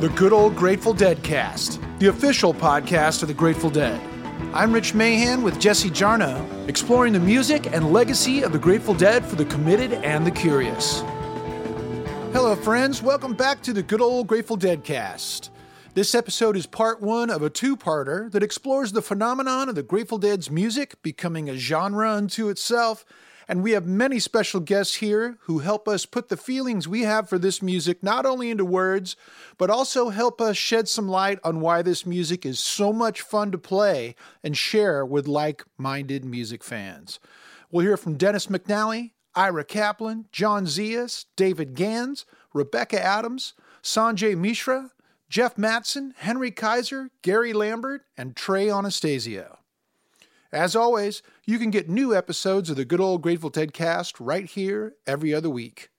The Good Old Grateful Dead Cast, the official podcast of the Grateful Dead. I'm Rich Mahan with Jesse Jarnow, exploring the music and legacy of the Grateful Dead for the committed and the curious. Hello, friends. Welcome back to the Good Old Grateful Dead Cast. This episode is part one of a two parter that explores the phenomenon of the Grateful Dead's music becoming a genre unto itself and we have many special guests here who help us put the feelings we have for this music not only into words, but also help us shed some light on why this music is so much fun to play and share with like minded music fans. We'll hear from Dennis McNally, Ira Kaplan, John Zias, David Gans, Rebecca Adams, Sanjay Mishra, Jeff Mattson, Henry Kaiser, Gary Lambert, and Trey Anastasio. As always, you can get new episodes of the Good Old Grateful Dead cast right here every other week.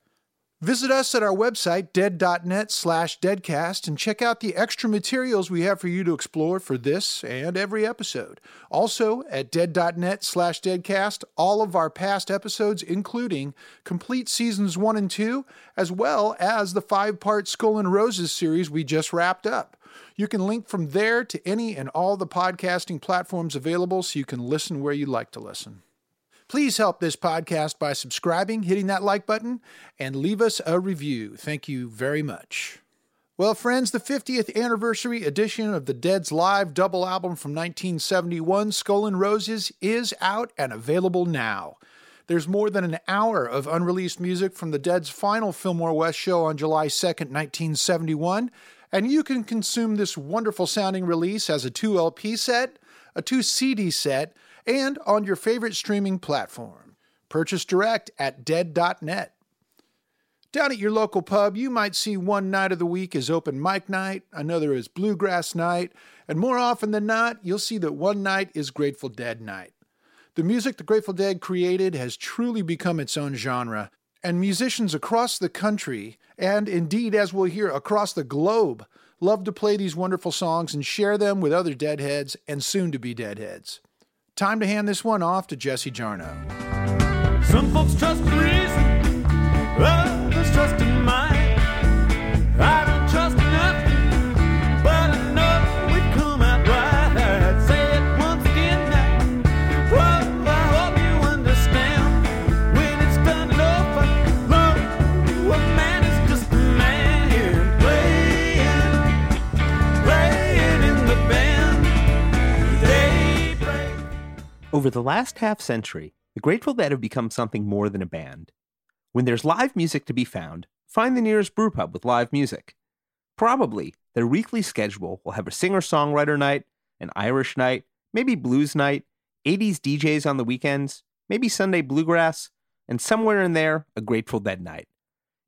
Visit us at our website, dead.net slash deadcast, and check out the extra materials we have for you to explore for this and every episode. Also, at dead.net slash deadcast, all of our past episodes, including complete seasons one and two, as well as the five part Skull and Roses series we just wrapped up. You can link from there to any and all the podcasting platforms available so you can listen where you like to listen. Please help this podcast by subscribing, hitting that like button, and leave us a review. Thank you very much. Well, friends, the 50th anniversary edition of the Dead's live double album from 1971, Skull and Roses, is out and available now. There's more than an hour of unreleased music from the Dead's final Fillmore West show on July 2nd, 1971, and you can consume this wonderful sounding release as a 2 LP set, a 2 CD set, and on your favorite streaming platform. Purchase direct at dead.net. Down at your local pub, you might see one night of the week is open mic night, another is bluegrass night, and more often than not, you'll see that one night is Grateful Dead night. The music the Grateful Dead created has truly become its own genre, and musicians across the country, and indeed, as we'll hear, across the globe, love to play these wonderful songs and share them with other deadheads and soon to be deadheads. Time to hand this one off to Jesse Jarnow. Some folks trust Over the last half century, the Grateful Dead have become something more than a band. When there's live music to be found, find the nearest brewpub with live music. Probably, their weekly schedule will have a singer songwriter night, an Irish night, maybe blues night, 80s DJs on the weekends, maybe Sunday bluegrass, and somewhere in there, a Grateful Dead night.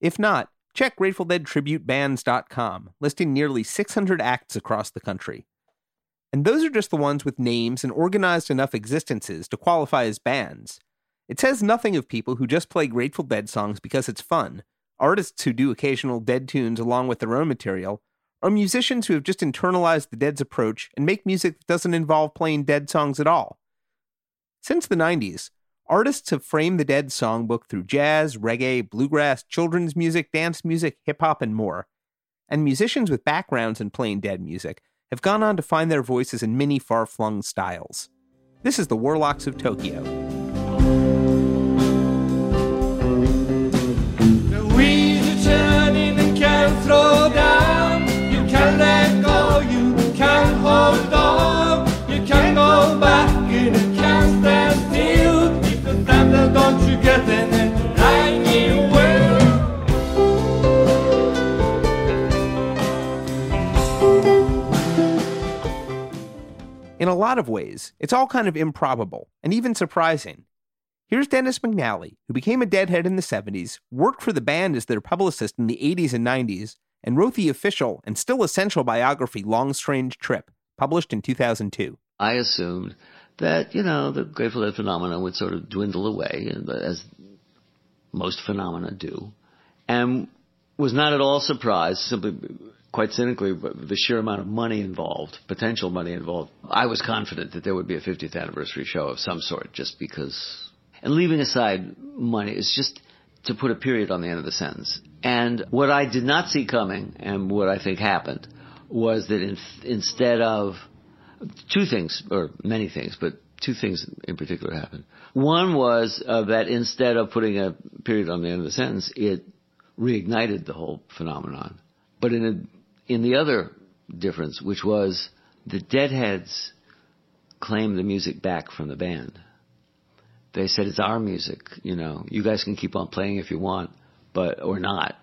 If not, check GratefulDeadTributeBands.com, listing nearly 600 acts across the country. And those are just the ones with names and organized enough existences to qualify as bands. It says nothing of people who just play Grateful Dead songs because it's fun, artists who do occasional Dead tunes along with their own material, or musicians who have just internalized the Dead's approach and make music that doesn't involve playing Dead songs at all. Since the 90s, artists have framed the Dead songbook through jazz, reggae, bluegrass, children's music, dance music, hip hop, and more. And musicians with backgrounds in playing Dead music have gone on to find their voices in many far flung styles. This is the Warlocks of Tokyo. In a lot of ways, it's all kind of improbable and even surprising. Here's Dennis McNally, who became a deadhead in the 70s, worked for the band as their publicist in the 80s and 90s, and wrote the official and still essential biography Long Strange Trip, published in 2002. I assumed that, you know, the Grateful Dead phenomenon would sort of dwindle away, as most phenomena do, and was not at all surprised, simply quite cynically, the sheer amount of money involved, potential money involved. I was confident that there would be a 50th anniversary show of some sort, just because. And leaving aside money, it's just to put a period on the end of the sentence. And what I did not see coming, and what I think happened, was that in, instead of two things, or many things, but two things in particular happened. One was uh, that instead of putting a period on the end of the sentence, it reignited the whole phenomenon. But in a, in the other difference, which was the Deadheads claimed the music back from the band. They said it's our music, you know. You guys can keep on playing if you want, but or not.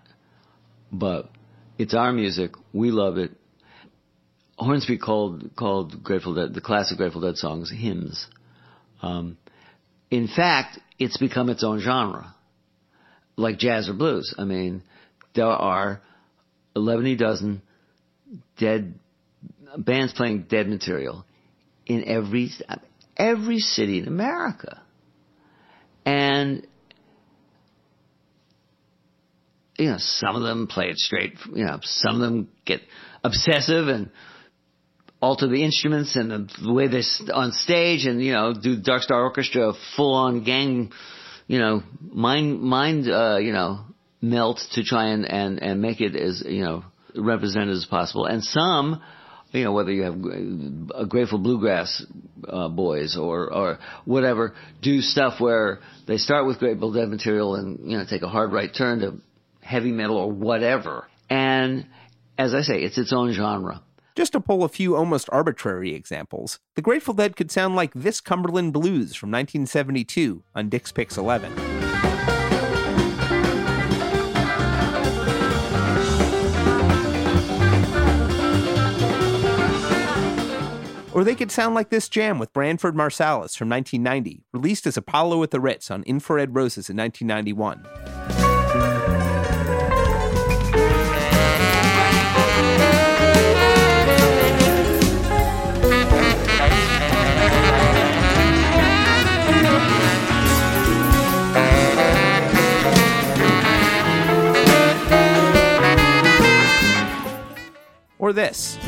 But it's our music. We love it. Hornsby called called Grateful Dead the classic Grateful Dead songs hymns. Um, in fact, it's become its own genre, like jazz or blues. I mean, there are eleven dozen dead bands playing dead material in every every city in America, and you know some of them play it straight. You know, some of them get obsessive and alter the instruments and the, way they're on stage and, you know, do Dark Star Orchestra full on gang, you know, mind, mind, uh, you know, melt to try and, and, and make it as, you know, represented as possible. And some, you know, whether you have a Grateful Bluegrass uh, boys or or whatever, do stuff where they start with Grateful Dead material and you know take a hard right turn to heavy metal or whatever. And as I say, it's its own genre. Just to pull a few almost arbitrary examples, the Grateful Dead could sound like this Cumberland Blues from 1972 on Dick's Picks 11. Or they could sound like this jam with Branford Marsalis from 1990, released as Apollo at the Ritz on Infrared Roses in 1991. Or this.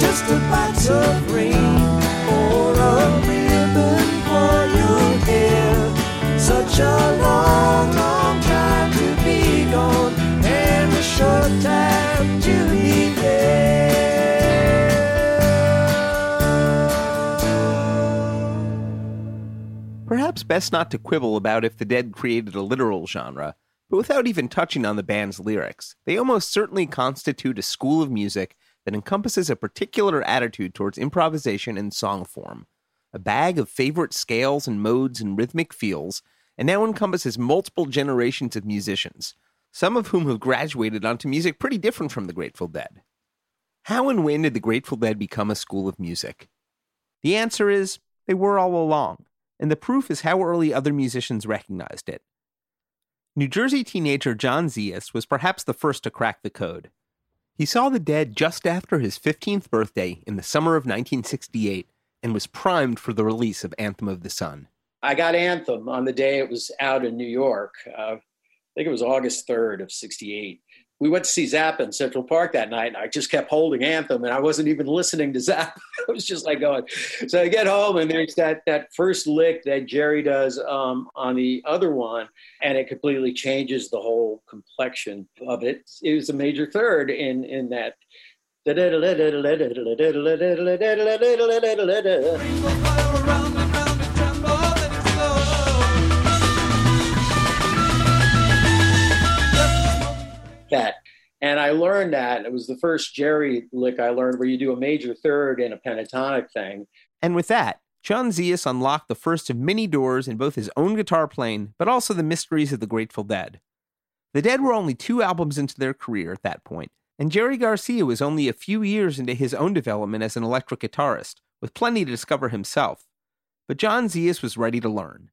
Just a box of rain best not to quibble about if the Dead created a literal genre, but without even touching on the band's lyrics, they almost certainly constitute a school of music that encompasses a particular attitude towards improvisation and song form, a bag of favorite scales and modes and rhythmic feels, and now encompasses multiple generations of musicians, some of whom have graduated onto music pretty different from the Grateful Dead. How and when did the Grateful Dead become a school of music? The answer is they were all along, and the proof is how early other musicians recognized it. New Jersey teenager John Zias was perhaps the first to crack the code. He saw the dead just after his 15th birthday in the summer of 1968 and was primed for the release of Anthem of the Sun. I got Anthem on the day it was out in New York. Uh, I think it was August 3rd of 68. We went to see Zappa in Central Park that night, and I just kept holding Anthem, and I wasn't even listening to Zappa. I was just like going. So I get home, and there's that that first lick that Jerry does um, on the other one, and it completely changes the whole complexion of it. It was a major third in in that. That. And I learned that. It was the first Jerry lick I learned where you do a major third and a pentatonic thing. And with that, John Zias unlocked the first of many doors in both his own guitar playing, but also the mysteries of the Grateful Dead. The Dead were only two albums into their career at that point, and Jerry Garcia was only a few years into his own development as an electric guitarist, with plenty to discover himself. But John Zias was ready to learn.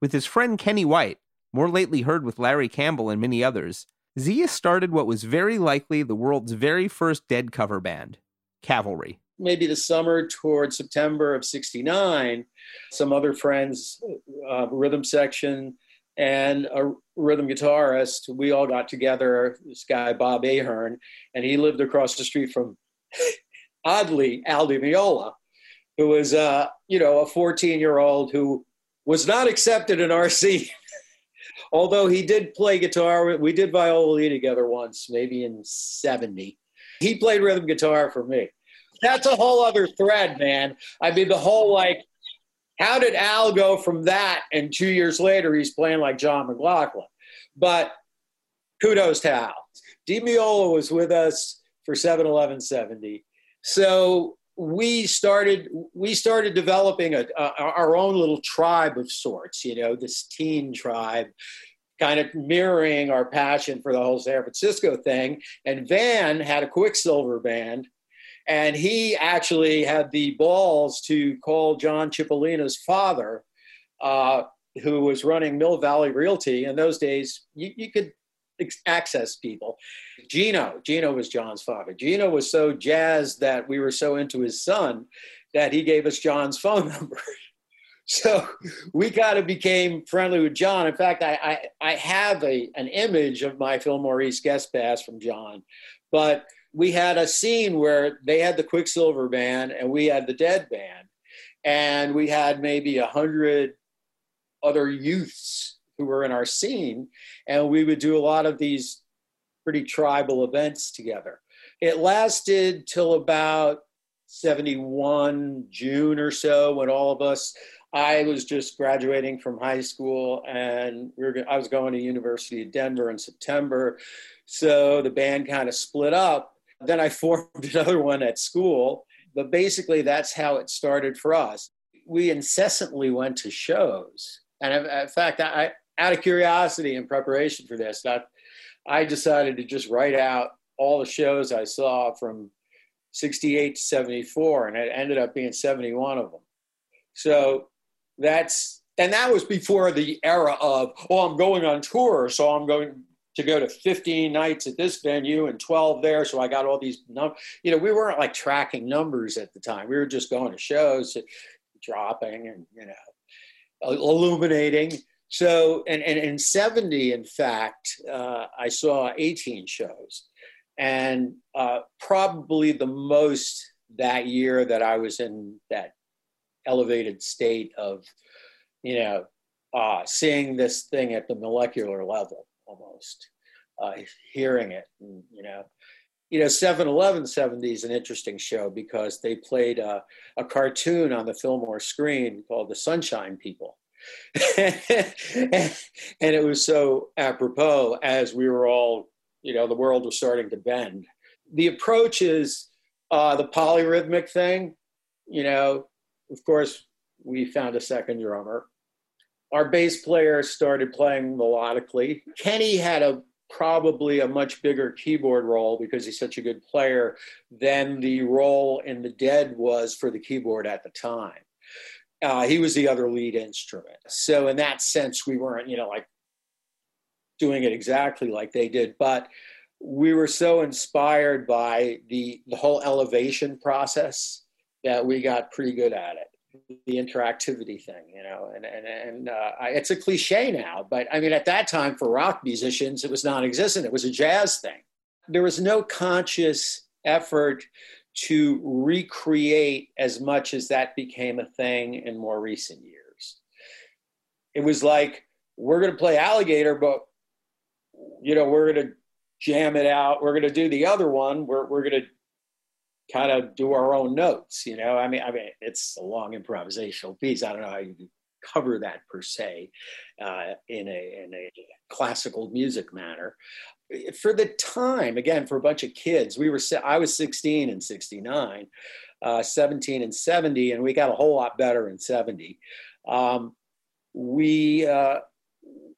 With his friend Kenny White, more lately heard with Larry Campbell and many others, Zias started what was very likely the world's very first Dead cover band, Cavalry. Maybe the summer toward September of 69, some other friends, uh, rhythm section, and a rhythm guitarist, we all got together, this guy, Bob Ahern, and he lived across the street from, oddly, Al Di Meola, who was, uh, you know, a 14 year old who was not accepted in scene. Although he did play guitar, we did viola together once, maybe in 70. He played rhythm guitar for me. That's a whole other thread, man. I mean, the whole like, how did Al go from that and two years later he's playing like John McLaughlin? But kudos to Al. DiMeola was with us for 7 Eleven 70. So we started we started developing a, a, our own little tribe of sorts you know this teen tribe kind of mirroring our passion for the whole san francisco thing. And van had a quicksilver band and he actually had the balls to call john cipollina's father uh, who was running mill valley realty. In those days you, you could access people Gino, Gino was John's father. Gino was so jazzed that we were so into his son that he gave us John's phone number. so we kind of became friendly with John. In fact, I, I, I have a, an image of my Fillmore East guest pass from John, but we had a scene where they had the Quicksilver band and we had the Dead band, and we had maybe a hundred other youths who were in our scene, and we would do a lot of these pretty tribal events together. It lasted till about 71 June or so when all of us I was just graduating from high school and we were, I was going to University of Denver in September. So the band kind of split up. Then I formed another one at school. But basically, that's how it started for us. We incessantly went to shows. And in fact, I, out of curiosity and preparation for this, that I decided to just write out all the shows I saw from 68 to 74, and it ended up being 71 of them. So that's, and that was before the era of, oh, I'm going on tour, so I'm going to go to 15 nights at this venue and 12 there. So I got all these numbers. You know, we weren't like tracking numbers at the time. We were just going to shows, dropping and, you know, illuminating. So, and, and in 70, in fact, uh, I saw 18 shows. And uh, probably the most that year that I was in that elevated state of, you know, uh, seeing this thing at the molecular level almost, uh, hearing it, and, you know. You know, 7 Eleven 70 is an interesting show because they played a, a cartoon on the Fillmore screen called The Sunshine People and it was so apropos as we were all, you know, the world was starting to bend. The approach is uh, the polyrhythmic thing. You know, of course, we found a second drummer. Our bass player started playing melodically. Kenny had a probably a much bigger keyboard role because he's such a good player than the role in the Dead was for the keyboard at the time. Uh, he was the other lead instrument. So in that sense, we weren't, you know, like doing it exactly like they did, but we were so inspired by the the whole elevation process that we got pretty good at it. The interactivity thing, you know, and and and uh, it's a cliche now, but I mean, at that time for rock musicians, it was non-existent. It was a jazz thing. There was no conscious effort to recreate as much as that became a thing in more recent years. It was like, we're going to play alligator, but you know, we're going to jam it out. We're going to do the other one. We're, we're going to kind of do our own notes, you know? I mean, I mean, it's a long improvisational piece. I don't know how you cover that per se uh, in a in a classical music manner, for the time, again, for a bunch of kids, we were, I was 16 and 69, uh, 17 and 70, and we got a whole lot better in 70. Um, we, uh,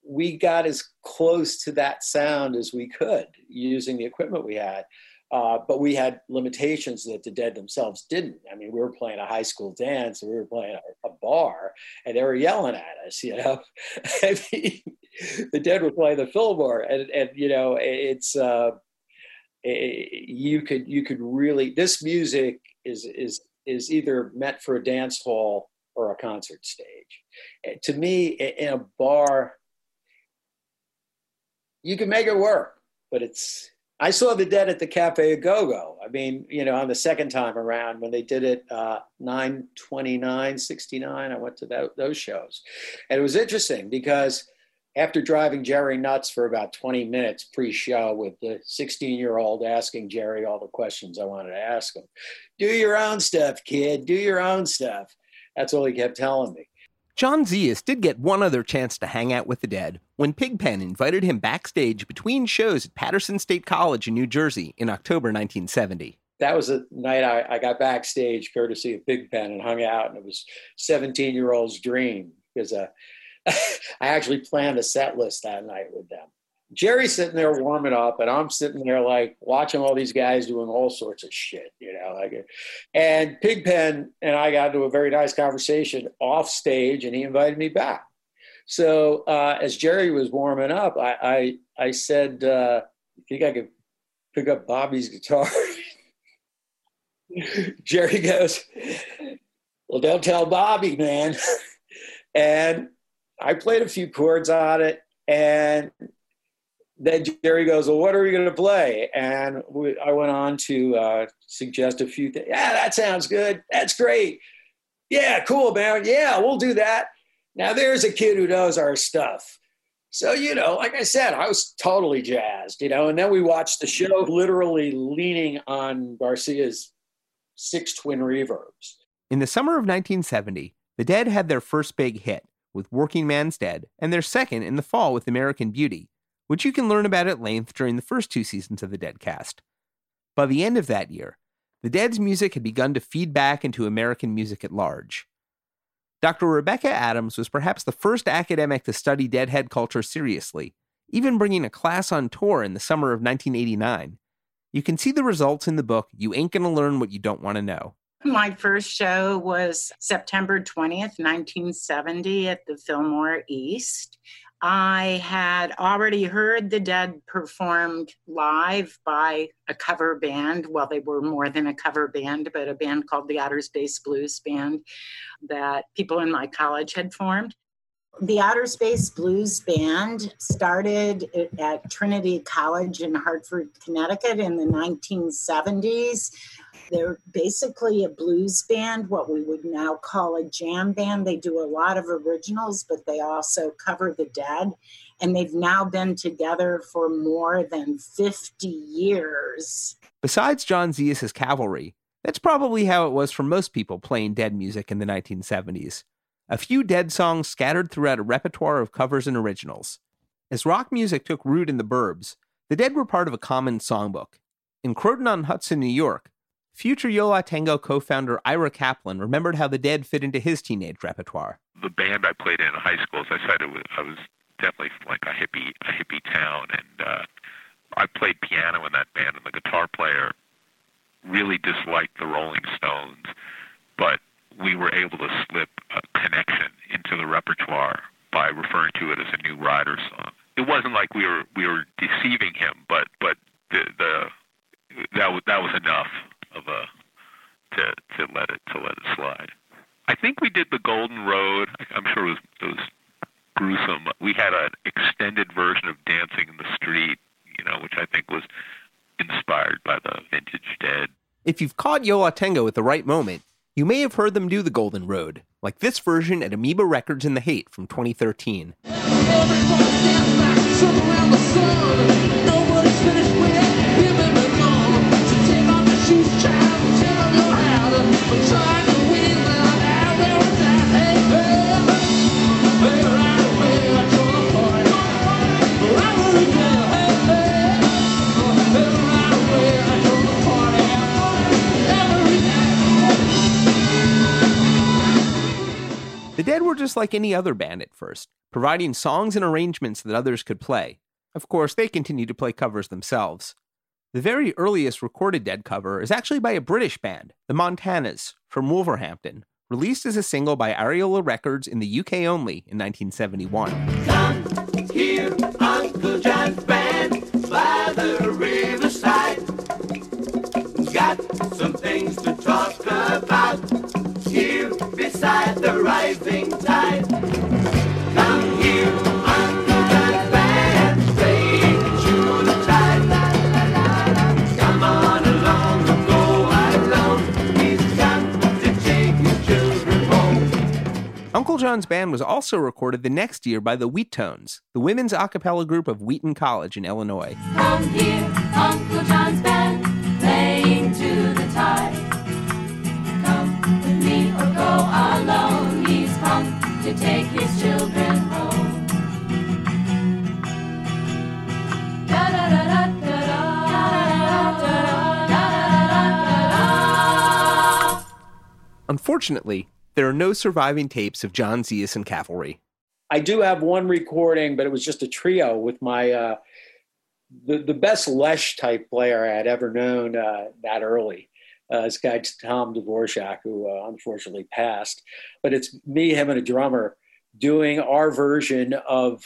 we got as close to that sound as we could using the equipment we had. Uh, but we had limitations that the dead themselves didn't. I mean, we were playing a high school dance, we were playing a, a bar, and they were yelling at us. You know, I mean, the dead were playing the Fillmore, and and you know, it's uh, it, you could you could really this music is is is either meant for a dance hall or a concert stage. To me, in a bar, you can make it work, but it's I saw the Dead at the Cafe Go Go. I mean, you know, on the second time around when they did it, uh, 929, 69, I went to that, those shows. And it was interesting because after driving Jerry nuts for about 20 minutes pre show with the 16 year old asking Jerry all the questions I wanted to ask him. Do your own stuff, kid. Do your own stuff. That's all he kept telling me. John Zias did get one other chance to hang out with the dead when Pigpen invited him backstage between shows at Paterson State College in New Jersey in October 1970. That was the night I, I got backstage courtesy of Pigpen and hung out, and it was 17 year old's dream because uh, I actually planned a set list that night with them. Jerry's sitting there warming up, and I'm sitting there like watching all these guys doing all sorts of shit, you know. Like, and Pigpen and I got into a very nice conversation off stage, and he invited me back. So uh, as Jerry was warming up, I I, I said, uh, "You think I could pick up Bobby's guitar?" Jerry goes, "Well, don't tell Bobby, man." and I played a few chords on it, and then Jerry goes, "Well, what are we going to play?" And we, I went on to uh, suggest a few things. Yeah, that sounds good. That's great. Yeah, cool, man. Yeah, we'll do that. Now there's a kid who knows our stuff. So you know, like I said, I was totally jazzed, you know. And then we watched the show, literally leaning on Garcia's six twin reverbs. In the summer of 1970, the Dead had their first big hit with Workingman's Dead, and their second in the fall with American Beauty, which you can learn about at length during the first two seasons of the Deadcast. By the end of that year, the Dead's music had begun to feed back into American music at large. Dr. Rebecca Adams was perhaps the first academic to study Deadhead culture seriously, even bringing a class on tour in the summer of 1989. You can see the results in the book You Ain't Gonna Learn What You Don't Want to Know. My first show was September 20th, 1970, at the Fillmore East. I had already heard the Dead performed live by a cover band. Well, they were more than a cover band, but a band called the Outer Space Blues Band that people in my college had formed. The Outer Space Blues Band started at Trinity College in Hartford, Connecticut in the 1970s. They're basically a blues band, what we would now call a jam band. They do a lot of originals, but they also cover the dead. And they've now been together for more than 50 years. Besides John Zias' cavalry, that's probably how it was for most people playing dead music in the 1970s. A few dead songs scattered throughout a repertoire of covers and originals. As rock music took root in the burbs, the Dead were part of a common songbook. In Croton on Hudson, New York, future Yo La Tengo co founder Ira Kaplan remembered how the Dead fit into his teenage repertoire. The band I played in high school, as I said, it was, I was definitely like a hippie, a hippie town, and uh, I played piano in that band, and the guitar player really disliked the Rolling Stones, but we were able to slip a connection into the repertoire by referring to it as a new rider song. It wasn't like we were we were deceiving him, but but the the that that was enough of a to to let it to let it slide. I think we did the Golden Road. I'm sure it was it was gruesome. We had an extended version of Dancing in the Street, you know, which I think was inspired by the vintage Dead. If you've caught Yo La Tengo at the right moment, you may have heard them do the Golden Road, like this version at Amoeba Records in the Haight from 2013. Like any other band at first, providing songs and arrangements that others could play. Of course, they continued to play covers themselves. The very earliest recorded Dead cover is actually by a British band, the Montanas, from Wolverhampton, released as a single by Ariola Records in the UK only in 1971. Come here, Uncle John's band by the riverside. Got some things to talk about here beside the rising tide. Come here, Uncle John's band, playing. Come on along, go alone. He's got to take his children home. Uncle John's band was also recorded the next year by the Wheatones, the women's a cappella group of Wheaton College in Illinois. Come here, Uncle John's band, alone. He's come to take his children home. Da da da da. Unfortunately, there are no surviving tapes of John Zias and Cavalry. I do have one recording, but it was just a trio with my uh, the the best Lesh type player I had ever known uh, that early. Uh, this guy Tom Dvorak, who uh, unfortunately passed, but it's me, him, and a drummer doing our version of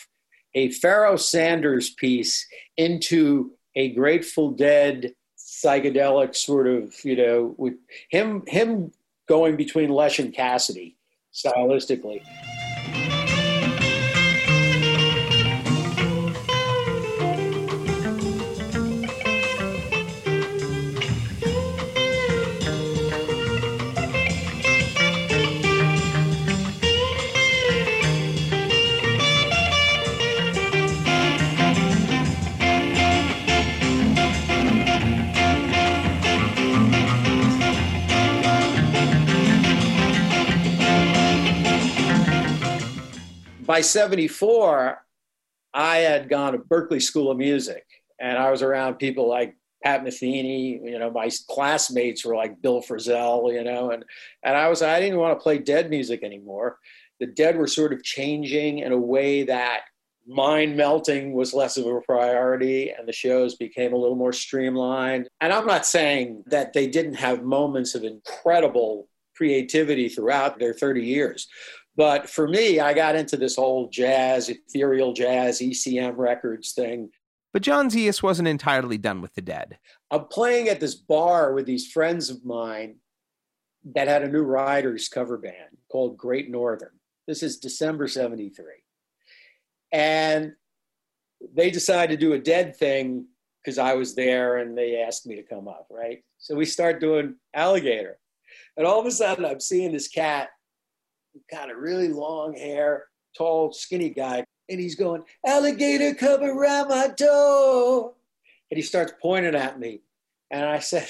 a Pharoah Sanders piece into a Grateful Dead psychedelic sort of, you know, with him him going between Lesh and Cassidy stylistically. By 74, I had gone to Berklee School of Music and I was around people like Pat Metheny, you know, my classmates were like Bill Frisell, you know, and, and I was, I didn't want to play dead music anymore. The dead were sort of changing in a way that mind melting was less of a priority and the shows became a little more streamlined. And I'm not saying that they didn't have moments of incredible creativity throughout their 30 years. But for me, I got into this whole jazz, ethereal jazz, ECM records thing. But John Zias wasn't entirely done with the dead. I'm playing at this bar with these friends of mine that had a new Riders cover band called Great Northern. This is December 73. And they decided to do a dead thing because I was there and they asked me to come up, right? So we start doing Alligator. And all of a sudden, I'm seeing this cat got a really long hair, tall, skinny guy, and he's going, Alligator come around my door. And he starts pointing at me. And I said,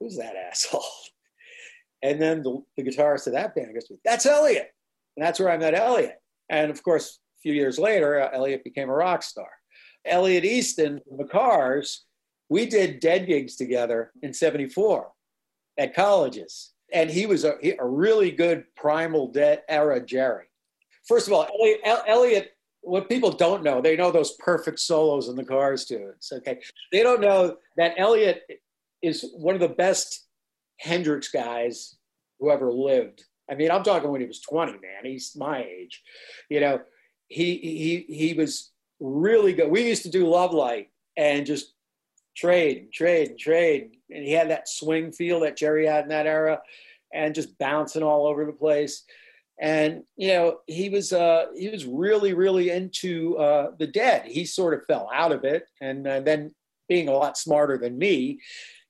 Who's that asshole? And then the, the guitarist of that band goes, That's Elliot. And that's where I met Elliot. And of course, a few years later, uh, Elliot became a rock star. Elliot Easton, the Cars, we did dead gigs together in 74 at colleges and he was a, a really good primal Dead era Jerry. First of all, Elliot, Elliot, what people don't know, they know those perfect solos in the Cars tunes. Okay, they don't know that Elliot is one of the best Hendrix guys who ever lived. I mean, I'm talking when he was 20, man. He's my age. You know, he he he was really good. We used to do Love Light and just trade, trade, trade. And he had that swing feel that Jerry had in that era and just bouncing all over the place. And you know, he was uh, he was really, really into uh, the dead. He sort of fell out of it, and uh, then being a lot smarter than me,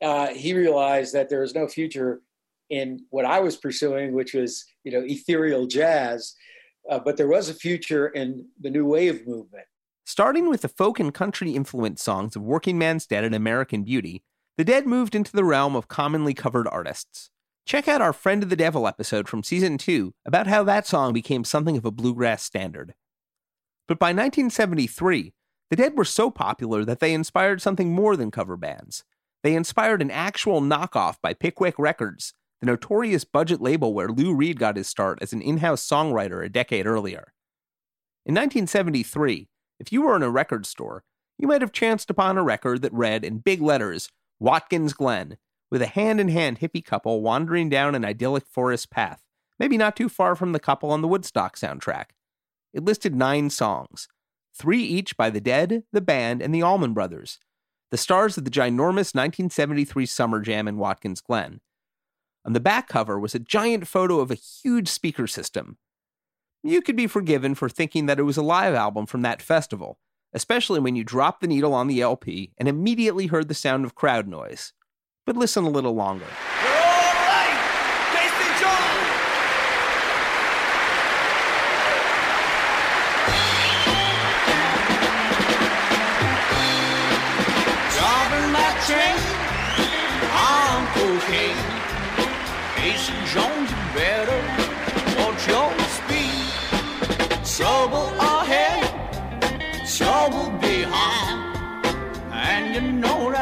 uh, he realized that there was no future in what I was pursuing, which was you know ethereal jazz. Uh, but there was a future in the new wave movement. Starting with the folk and country influenced songs of Workingman's Dead and American Beauty, the Dead moved into the realm of commonly covered artists. Check out our Friend of the Devil episode from season 2 about how that song became something of a bluegrass standard. But by 1973, the Dead were so popular that they inspired something more than cover bands. They inspired an actual knockoff by Pickwick Records, the notorious budget label where Lou Reed got his start as an in house songwriter a decade earlier. In 1973, if you were in a record store, you might have chanced upon a record that read in big letters Watkins Glen, with a hand in hand hippie couple wandering down an idyllic forest path, maybe not too far from the couple on the Woodstock soundtrack. It listed nine songs, three each by the Dead, the band, and the Allman Brothers, the stars of the ginormous 1973 Summer Jam in Watkins Glen. On the back cover was a giant photo of a huge speaker system. You could be forgiven for thinking that it was a live album from that festival, especially when you dropped the needle on the LP and immediately heard the sound of crowd noise but listen a little longer.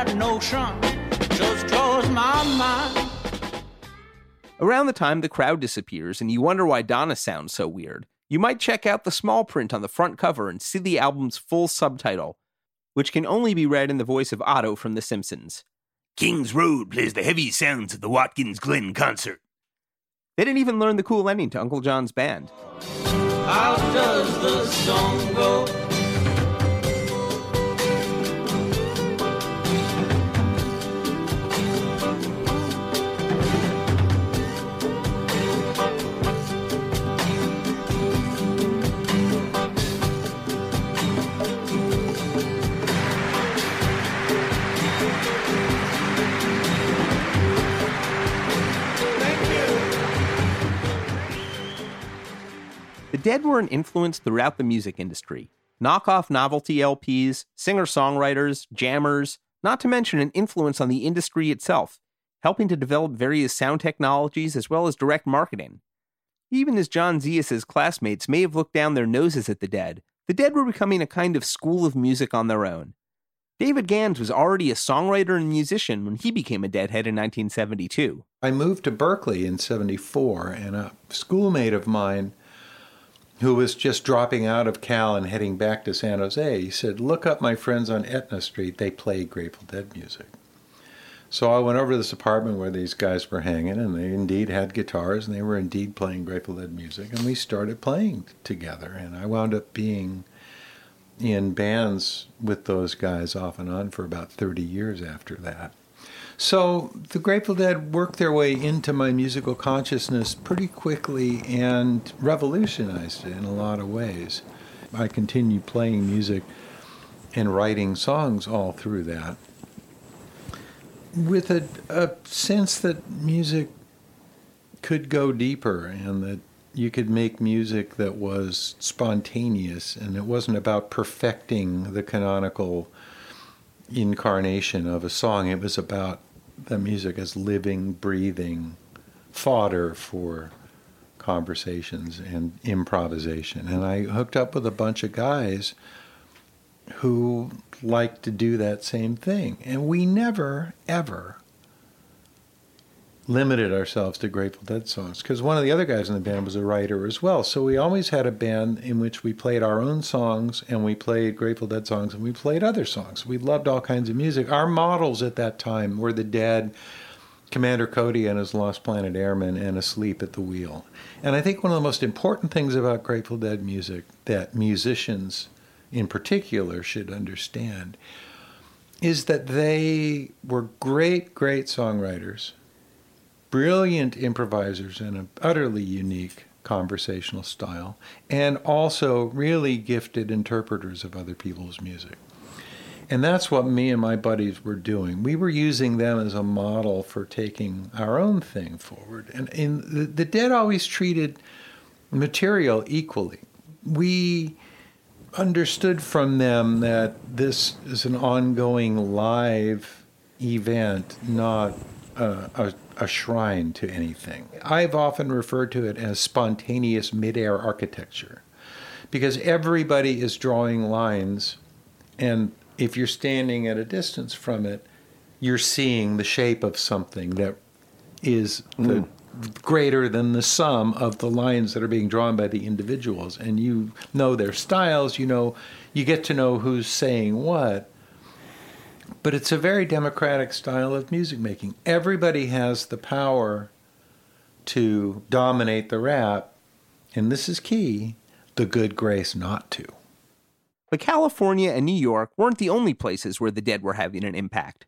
That notion just draws my mind. Around the time the crowd disappears and you wonder why Donna sounds so weird, you might check out the small print on the front cover and see the album's full subtitle, which can only be read in the voice of Otto from The Simpsons. King's Road plays the heavy sounds of the Watkins Glen concert. They didn't even learn the cool ending to Uncle John's band. How does the song go? Dead were an influence throughout the music industry. Knockoff novelty LPs, singer songwriters, jammers, not to mention an influence on the industry itself, helping to develop various sound technologies as well as direct marketing. Even as John Zias's classmates may have looked down their noses at the Dead, the Dead were becoming a kind of school of music on their own. David Gans was already a songwriter and musician when he became a Deadhead in 1972. I moved to Berkeley in 74, and a schoolmate of mine who was just dropping out of Cal and heading back to San Jose, he said, Look up my friends on Etna Street. They play Grateful Dead music. So I went over to this apartment where these guys were hanging, and they indeed had guitars, and they were indeed playing Grateful Dead music, and we started playing together. And I wound up being in bands with those guys off and on for about 30 years after that. So the Grateful Dead worked their way into my musical consciousness pretty quickly and revolutionized it in a lot of ways. I continued playing music and writing songs all through that with a, a sense that music could go deeper and that you could make music that was spontaneous and it wasn't about perfecting the canonical incarnation of a song. It was about the music as living, breathing fodder for conversations and improvisation. And I hooked up with a bunch of guys who liked to do that same thing. And we never, ever limited ourselves to Grateful Dead songs because one of the other guys in the band was a writer as well. So we always had a band in which we played our own songs and we played Grateful Dead songs and we played other songs. We loved all kinds of music. Our models at that time were the Dead, Commander Cody and his Lost Planet Airmen, and Asleep at the Wheel. And I think one of the most important things about Grateful Dead music that musicians in particular should understand is that they were great, great songwriters brilliant improvisers and an utterly unique conversational style, and also really gifted interpreters of other people's music. And that's what me and my buddies were doing. We were using them as a model for taking our own thing forward. And the, the Dead always treated material equally. We understood from them that this is an ongoing live event, not uh, a a shrine to anything. I've often referred to it as spontaneous midair architecture because everybody is drawing lines, and if you're standing at a distance from it, you're seeing the shape of something that is the hmm. greater than the sum of the lines that are being drawn by the individuals and you know their styles you know you get to know who's saying what but it's a very democratic style of music making. Everybody has the power to dominate the rap, and this is key the good grace not to. But California and New York weren't the only places where the dead were having an impact.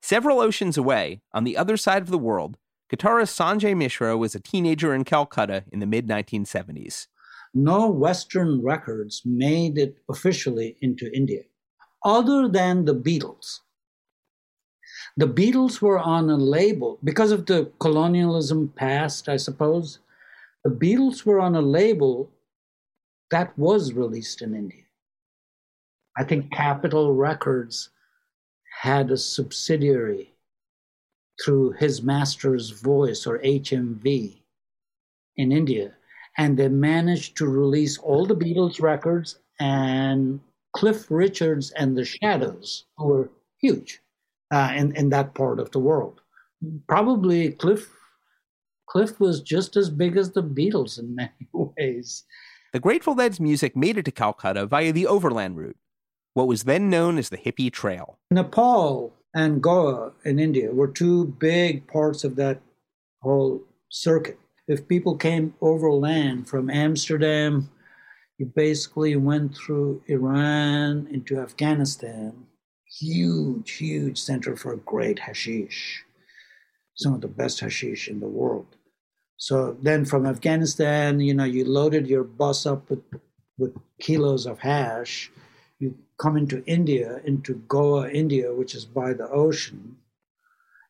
Several oceans away, on the other side of the world, guitarist Sanjay Mishra was a teenager in Calcutta in the mid 1970s. No Western records made it officially into India, other than the Beatles. The Beatles were on a label because of the colonialism past, I suppose. The Beatles were on a label that was released in India. I think Capitol Records had a subsidiary through his master's voice or HMV in India. And they managed to release all the Beatles records and Cliff Richards and the Shadows, who were huge uh, in, in that part of the world. Probably Cliff Cliff was just as big as the Beatles in many ways. The Grateful Dead's music made it to Calcutta via the overland route, what was then known as the Hippie Trail. Nepal and Goa in India were two big parts of that whole circuit. If people came overland from Amsterdam, you basically went through Iran into Afghanistan. Huge, huge center for great hashish. Some of the best hashish in the world. So then from Afghanistan, you know, you loaded your bus up with, with kilos of hash. You come into India, into Goa, India, which is by the ocean,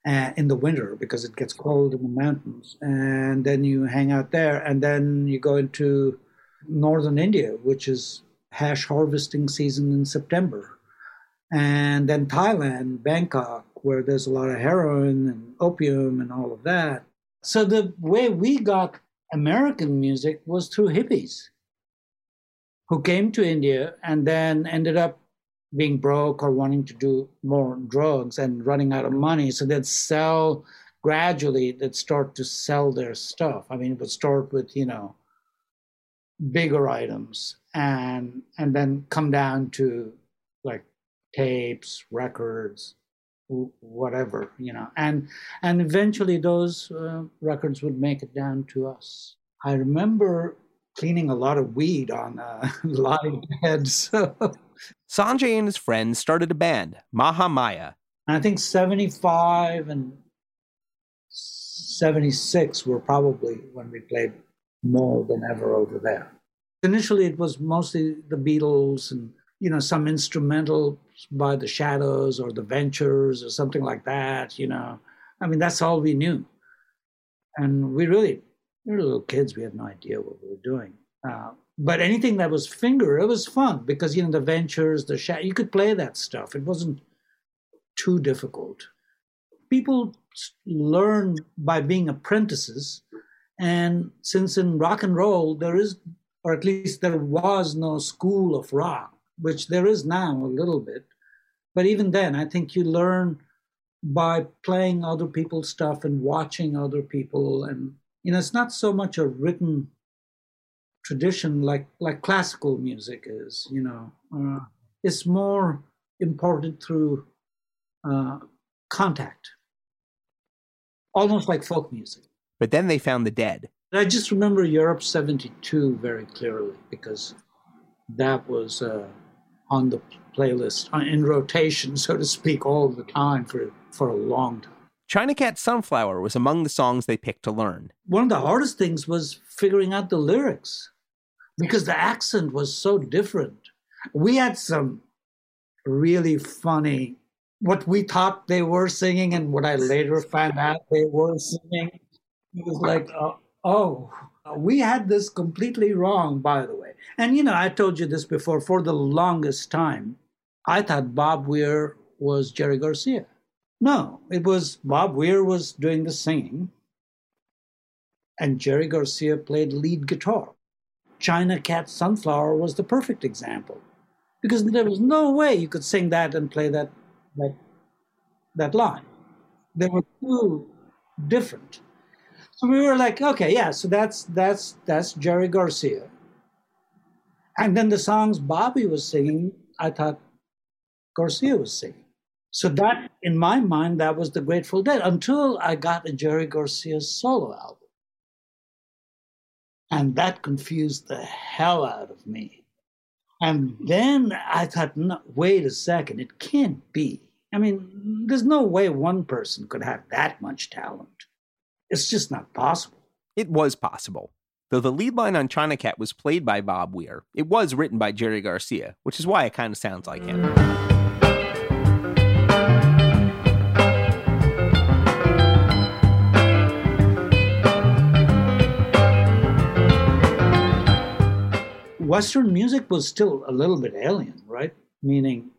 uh, in the winter because it gets cold in the mountains. And then you hang out there, and then you go into northern India, which is hash harvesting season in September. And then Thailand, Bangkok, where there's a lot of heroin and opium and all of that. So the way we got American music was through hippies who came to India and then ended up being broke or wanting to do more drugs and running out of money. So they'd sell gradually, they'd start to sell their stuff. I mean, it would start with, you know, bigger items and and then come down to like tapes, records, whatever you know and and eventually those uh, records would make it down to us i remember cleaning a lot of weed on uh, live beds Sanjay and his friends started a band, Mahamaya. i think 75 and 76 were probably when we played more than ever over there. Initially it was mostly the beatles and you know some instrumental by the shadows or the ventures or something like that you know. I mean that's all we knew. And we really we were little kids we had no idea what we were doing. Uh, but anything that was finger it was fun because you know the ventures the shadow you could play that stuff. It wasn't too difficult. People learn by being apprentices and since in rock and roll there is or at least there was no school of rock which there is now a little bit. But even then, I think you learn by playing other people's stuff and watching other people. And, you know, it's not so much a written tradition like, like classical music is, you know. Uh, it's more imported through uh, contact, almost like folk music. But then they found the dead. I just remember Europe 72 very clearly because that was. Uh, on the playlist uh, in rotation, so to speak, all the time for, for a long time. China Cat Sunflower was among the songs they picked to learn. One of the hardest things was figuring out the lyrics because the accent was so different. We had some really funny, what we thought they were singing and what I later found out they were singing. It was like, uh, oh, we had this completely wrong, by the way. And you know, I told you this before. For the longest time, I thought Bob Weir was Jerry Garcia. No, it was Bob Weir was doing the singing, and Jerry Garcia played lead guitar. China Cat Sunflower was the perfect example because there was no way you could sing that and play that that that line. They were too different. So we were like, okay, yeah, so that's that's that's Jerry Garcia. And then the songs Bobby was singing, I thought Garcia was singing. So that, in my mind, that was the Grateful Dead until I got a Jerry Garcia solo album. And that confused the hell out of me. And then I thought, no, wait a second, it can't be. I mean, there's no way one person could have that much talent. It's just not possible. It was possible. Though the lead line on China Cat was played by Bob Weir, it was written by Jerry Garcia, which is why it kind of sounds like him. Western music was still a little bit alien, right? Meaning,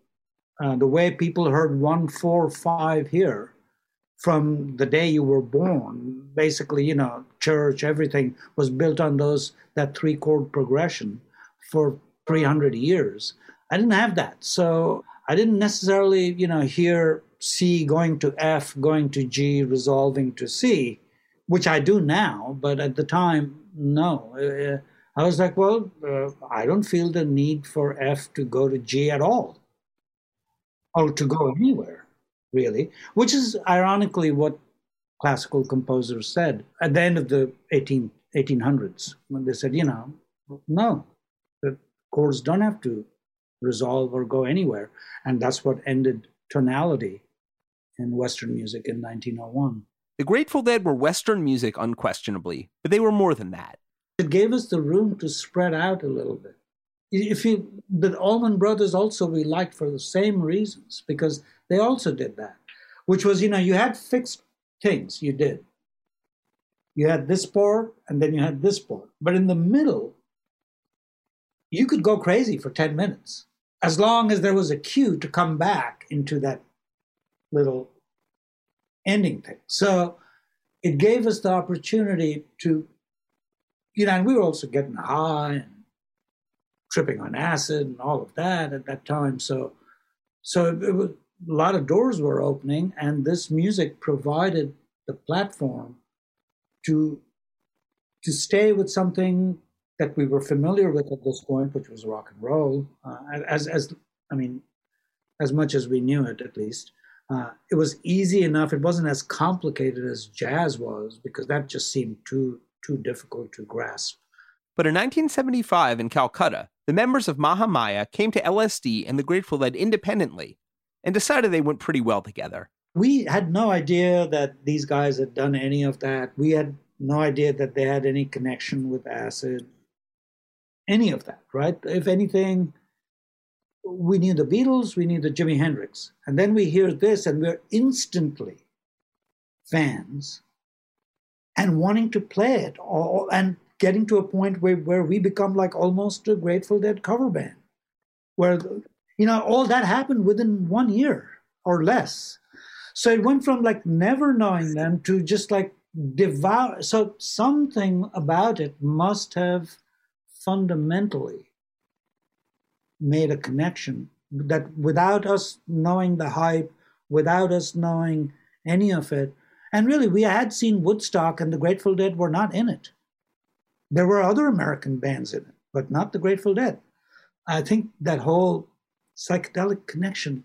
uh, the way people heard one, four, five here from the day you were born. Basically, you know, church, everything was built on those that three chord progression for 300 years. I didn't have that, so I didn't necessarily, you know, hear C going to F, going to G, resolving to C, which I do now. But at the time, no. Uh, I was like, well, uh, I don't feel the need for F to go to G at all, or to go anywhere, really. Which is ironically what classical composers said at the end of the 18, 1800s when they said, you know, no, the chords don't have to resolve or go anywhere. And that's what ended tonality in Western music in 1901. The Grateful Dead were Western music unquestionably, but they were more than that. It gave us the room to spread out a little bit. If you, the Allman Brothers also we liked for the same reasons because they also did that, which was you know you had fixed things you did. You had this part and then you had this part, but in the middle, you could go crazy for ten minutes as long as there was a cue to come back into that little ending thing. So it gave us the opportunity to, you know, and we were also getting high tripping on acid and all of that at that time. So, so was, a lot of doors were opening, and this music provided the platform to to stay with something that we were familiar with at this point, which was rock and roll, uh, as as I mean, as much as we knew it, at least. Uh, it was easy enough. It wasn't as complicated as jazz was because that just seemed too too difficult to grasp. But in 1975 in Calcutta, the members of Mahamaya came to LSD and the Grateful Dead independently and decided they went pretty well together. We had no idea that these guys had done any of that. We had no idea that they had any connection with acid, any of that, right? If anything, we knew the Beatles, we knew the Jimi Hendrix. And then we hear this and we're instantly fans and wanting to play it or, and getting to a point where, where we become like almost a Grateful Dead cover band. Where, you know, all that happened within one year or less. So it went from like never knowing them to just like devour. So something about it must have fundamentally made a connection that without us knowing the hype, without us knowing any of it, and really we had seen Woodstock and the Grateful Dead were not in it. There were other American bands in it, but not the Grateful Dead. I think that whole psychedelic connection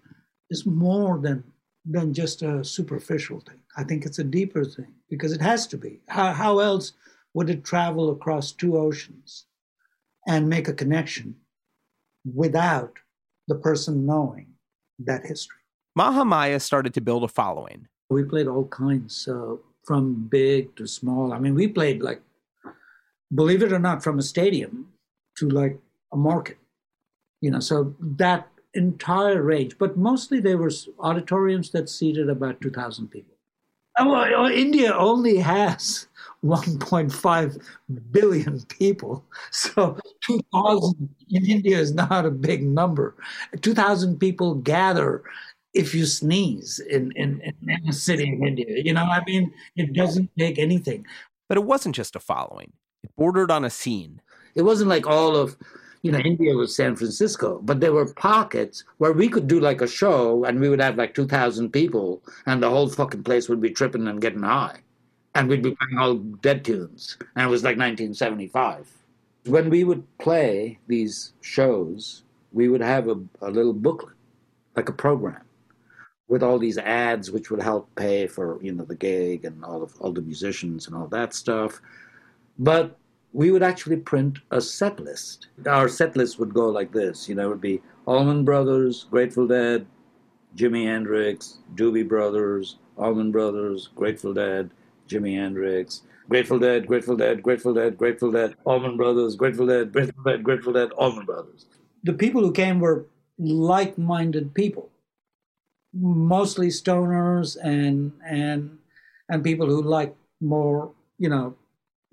is more than than just a superficial thing. I think it's a deeper thing because it has to be. How, how else would it travel across two oceans and make a connection without the person knowing that history. Mahamaya started to build a following. We played all kinds, so from big to small. I mean, we played like, believe it or not, from a stadium to like a market, you know, so that entire range. But mostly they were auditoriums that seated about 2,000 people. Oh, India only has 1.5 billion people. So 2,000 in India is not a big number. 2,000 people gather if you sneeze in, in, in a city in India. You know, I mean, it doesn't take anything. But it wasn't just a following, it bordered on a scene. It wasn't like all of, you know, India was San Francisco, but there were pockets where we could do like a show and we would have like 2,000 people and the whole fucking place would be tripping and getting high and we'd be playing all dead tunes. And it was like 1975. When we would play these shows, we would have a, a little booklet, like a program, with all these ads, which would help pay for you know the gig and all of all the musicians and all that stuff. But we would actually print a set list. Our set list would go like this. You know, it would be Allman Brothers, Grateful Dead, Jimi Hendrix, Doobie Brothers, Allman Brothers, Grateful Dead, Jimi Hendrix, Grateful Dead, Grateful Dead, Grateful Dead, Grateful Dead, Allman Brothers, Grateful Dead, Grateful Dead, Grateful Dead, Allman Brothers. The people who came were like-minded people, mostly stoners and and and people who like more, you know,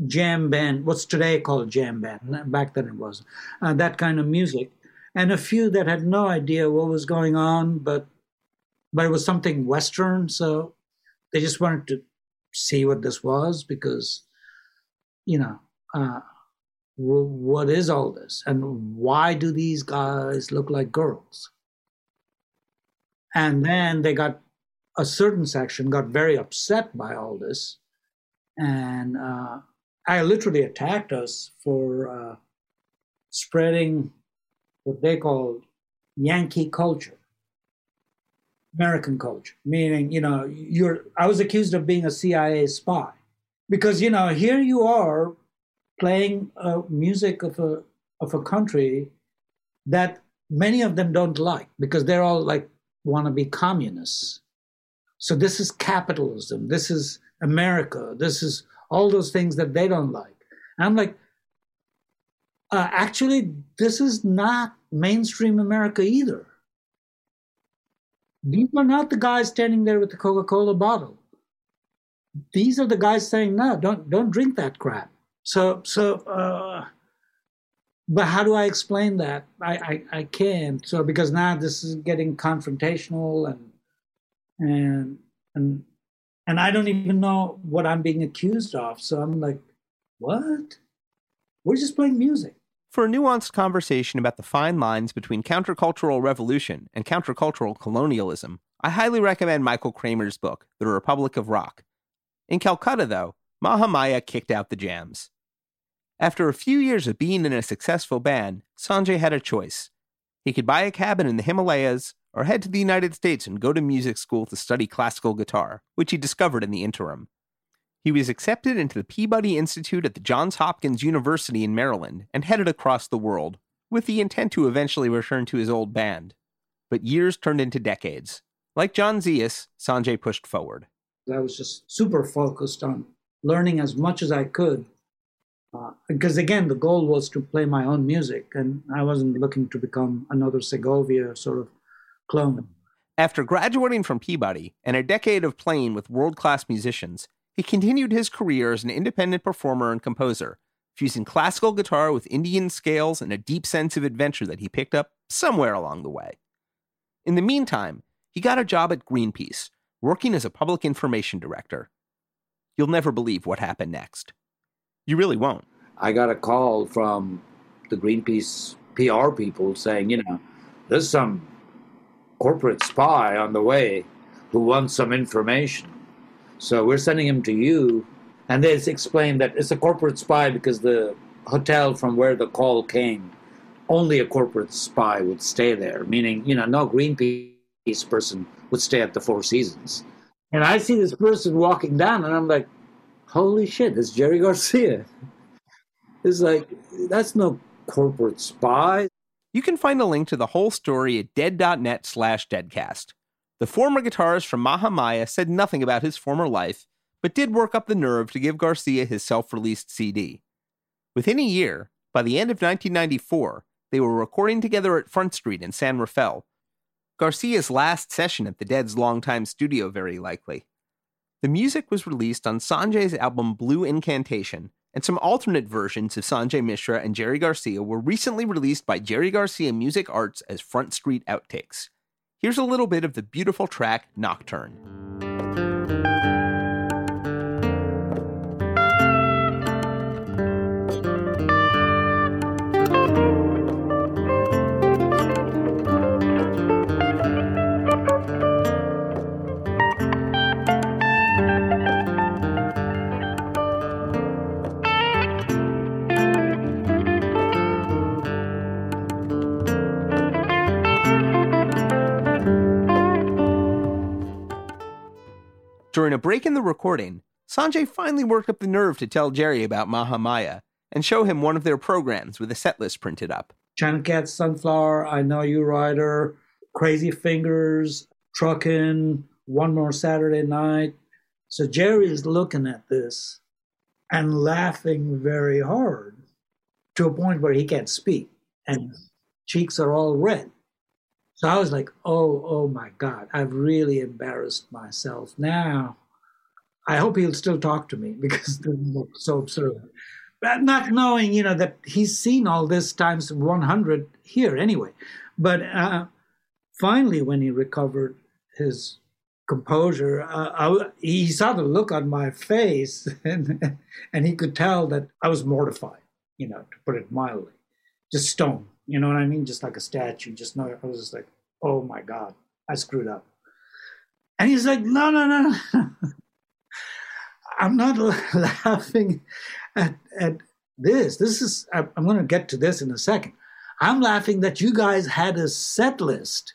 jam band. What's today called jam band? Back then it was uh, that kind of music. and a few that had no idea what was going on, but but it was something Western, so they just wanted to see what this was because, you know, uh, w- what is all this, and why do these guys look like girls? And then they got a certain section got very upset by all this, and uh, literally attacked us for uh, spreading what they called Yankee culture, American culture, meaning you know you're. I was accused of being a CIA spy because you know here you are playing uh, music of a of a country that many of them don't like because they're all like want to be communists. So this is capitalism. This is America. This is all those things that they don't like. And I'm like, uh, actually, this is not mainstream America either. These are not the guys standing there with the Coca-Cola bottle. These are the guys saying, "No, don't don't drink that crap." So so. Uh, but how do I explain that? I, I, I can't. So because now this is getting confrontational and and and and I don't even know what I'm being accused of. So I'm like, what? We're just playing music. For a nuanced conversation about the fine lines between countercultural revolution and countercultural colonialism, I highly recommend Michael Kramer's book, The Republic of Rock. In Calcutta, though, Mahamaya kicked out the jams. After a few years of being in a successful band, Sanjay had a choice. He could buy a cabin in the Himalayas or head to the United States and go to music school to study classical guitar, which he discovered in the interim. He was accepted into the Peabody Institute at the Johns Hopkins University in Maryland and headed across the world, with the intent to eventually return to his old band. But years turned into decades. Like John Zias, Sanjay pushed forward. I was just super focused on learning as much as I could. Uh, because again, the goal was to play my own music, and I wasn't looking to become another Segovia sort of clone. After graduating from Peabody and a decade of playing with world class musicians, he continued his career as an independent performer and composer, fusing classical guitar with Indian scales and a deep sense of adventure that he picked up somewhere along the way. In the meantime, he got a job at Greenpeace, working as a public information director. You'll never believe what happened next. You really won't. I got a call from the Greenpeace PR people saying, you know, there's some corporate spy on the way who wants some information. So we're sending him to you. And they explained that it's a corporate spy because the hotel from where the call came, only a corporate spy would stay there, meaning, you know, no Greenpeace person would stay at the Four Seasons. And I see this person walking down, and I'm like, holy shit, it's Jerry Garcia. It's like, that's no corporate spy. You can find a link to the whole story at dead.net slash deadcast. The former guitarist from Mahamaya said nothing about his former life, but did work up the nerve to give Garcia his self released CD. Within a year, by the end of 1994, they were recording together at Front Street in San Rafael. Garcia's last session at the Dead's longtime studio, very likely. The music was released on Sanjay's album Blue Incantation, and some alternate versions of Sanjay Mishra and Jerry Garcia were recently released by Jerry Garcia Music Arts as Front Street Outtakes. Here's a little bit of the beautiful track Nocturne. During a break in the recording, Sanjay finally worked up the nerve to tell Jerry about Mahamaya and show him one of their programs with a set list printed up. China Cat, Sunflower, I Know You Rider, Crazy Fingers, Truckin', One More Saturday Night. So Jerry is looking at this and laughing very hard to a point where he can't speak and cheeks are all red. So I was like, oh, oh my God, I've really embarrassed myself now. I hope he'll still talk to me because this looks so absurd. But not knowing, you know, that he's seen all this times 100 here anyway. But uh, finally, when he recovered his composure, uh, I, he saw the look on my face, and and he could tell that I was mortified. You know, to put it mildly, just stone. You know what I mean? Just like a statue. Just know. I was just like, oh my god, I screwed up. And he's like, no, no, no, no. I'm not laughing at, at this. This is, I'm going to get to this in a second. I'm laughing that you guys had a set list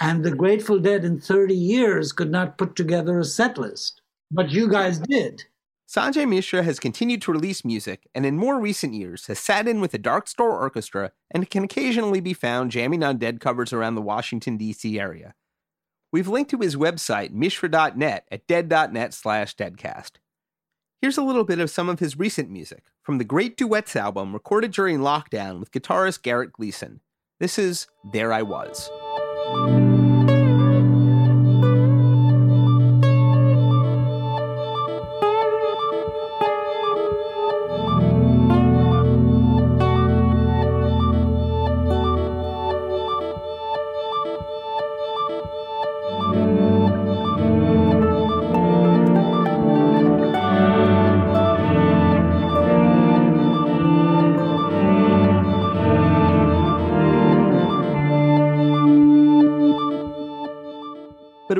and the Grateful Dead in 30 years could not put together a set list. But you guys did. Sanjay Mishra has continued to release music and in more recent years has sat in with the Dark Star Orchestra and can occasionally be found jamming on Dead covers around the Washington, D.C. area. We've linked to his website, mishra.net, at dead.net slash deadcast. Here's a little bit of some of his recent music from the Great Duets album recorded during lockdown with guitarist Garrett Gleason. This is There I Was.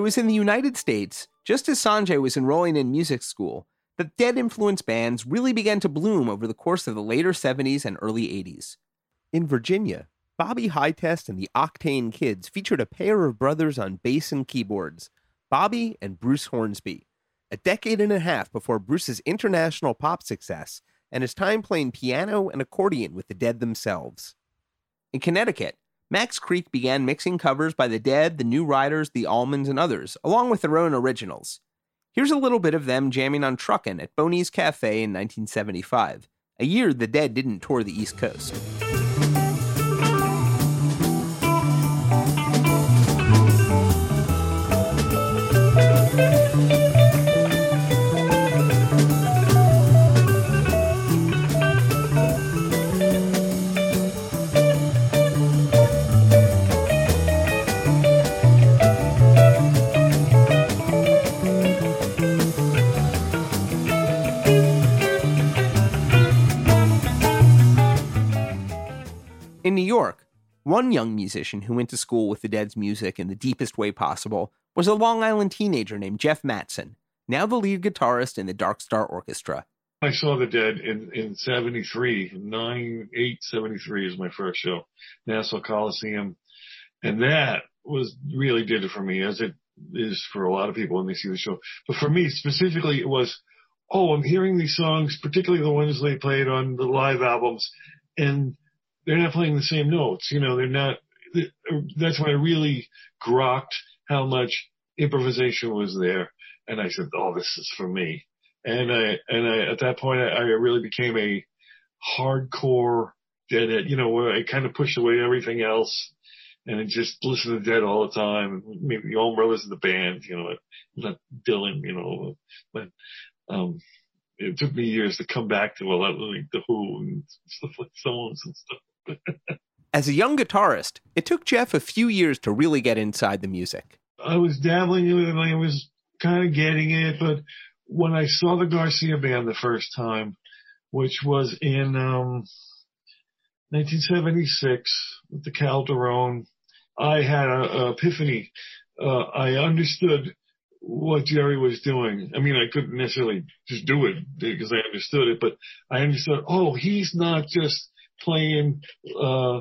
Was in the United States, just as Sanjay was enrolling in music school, that Dead influenced bands really began to bloom over the course of the later 70s and early 80s. In Virginia, Bobby Hi-Test and the Octane Kids featured a pair of brothers on bass and keyboards, Bobby and Bruce Hornsby, a decade and a half before Bruce's international pop success and his time playing piano and accordion with the Dead themselves. In Connecticut, Max Creek began mixing covers by the Dead, the New Riders, the Allmans, and others, along with their own originals. Here's a little bit of them jamming on Truckin' at Boney's Cafe in 1975, a year the Dead didn't tour the East Coast. New York, one young musician who went to school with the Dead's music in the deepest way possible was a Long Island teenager named Jeff Mattson, now the lead guitarist in the Dark Star Orchestra. I saw the Dead in in '73, nine eight seventy three is my first show, Nassau Coliseum, and that was really did it for me, as it is for a lot of people when they see the show. But for me specifically, it was, oh, I'm hearing these songs, particularly the ones they played on the live albums, and they're not playing the same notes. You know, they're not. That's when I really grokked how much improvisation was there, and I said, "Oh, this is for me." And I and I at that point I, I really became a hardcore Deadhead. You know, where I kind of pushed away everything else, and just listened to Dead all the time. Maybe the Allman Brothers in the band. You know, not Dylan. You know, but um, it took me years to come back to a lot of like the Who and stuff like songs and stuff. As a young guitarist, it took Jeff a few years to really get inside the music. I was dabbling in it and I was kind of getting it, but when I saw the Garcia band the first time, which was in um, 1976 with the Calderon, I had a, a epiphany. Uh, I understood what Jerry was doing. I mean, I couldn't necessarily just do it because I understood it, but I understood, oh, he's not just playing uh,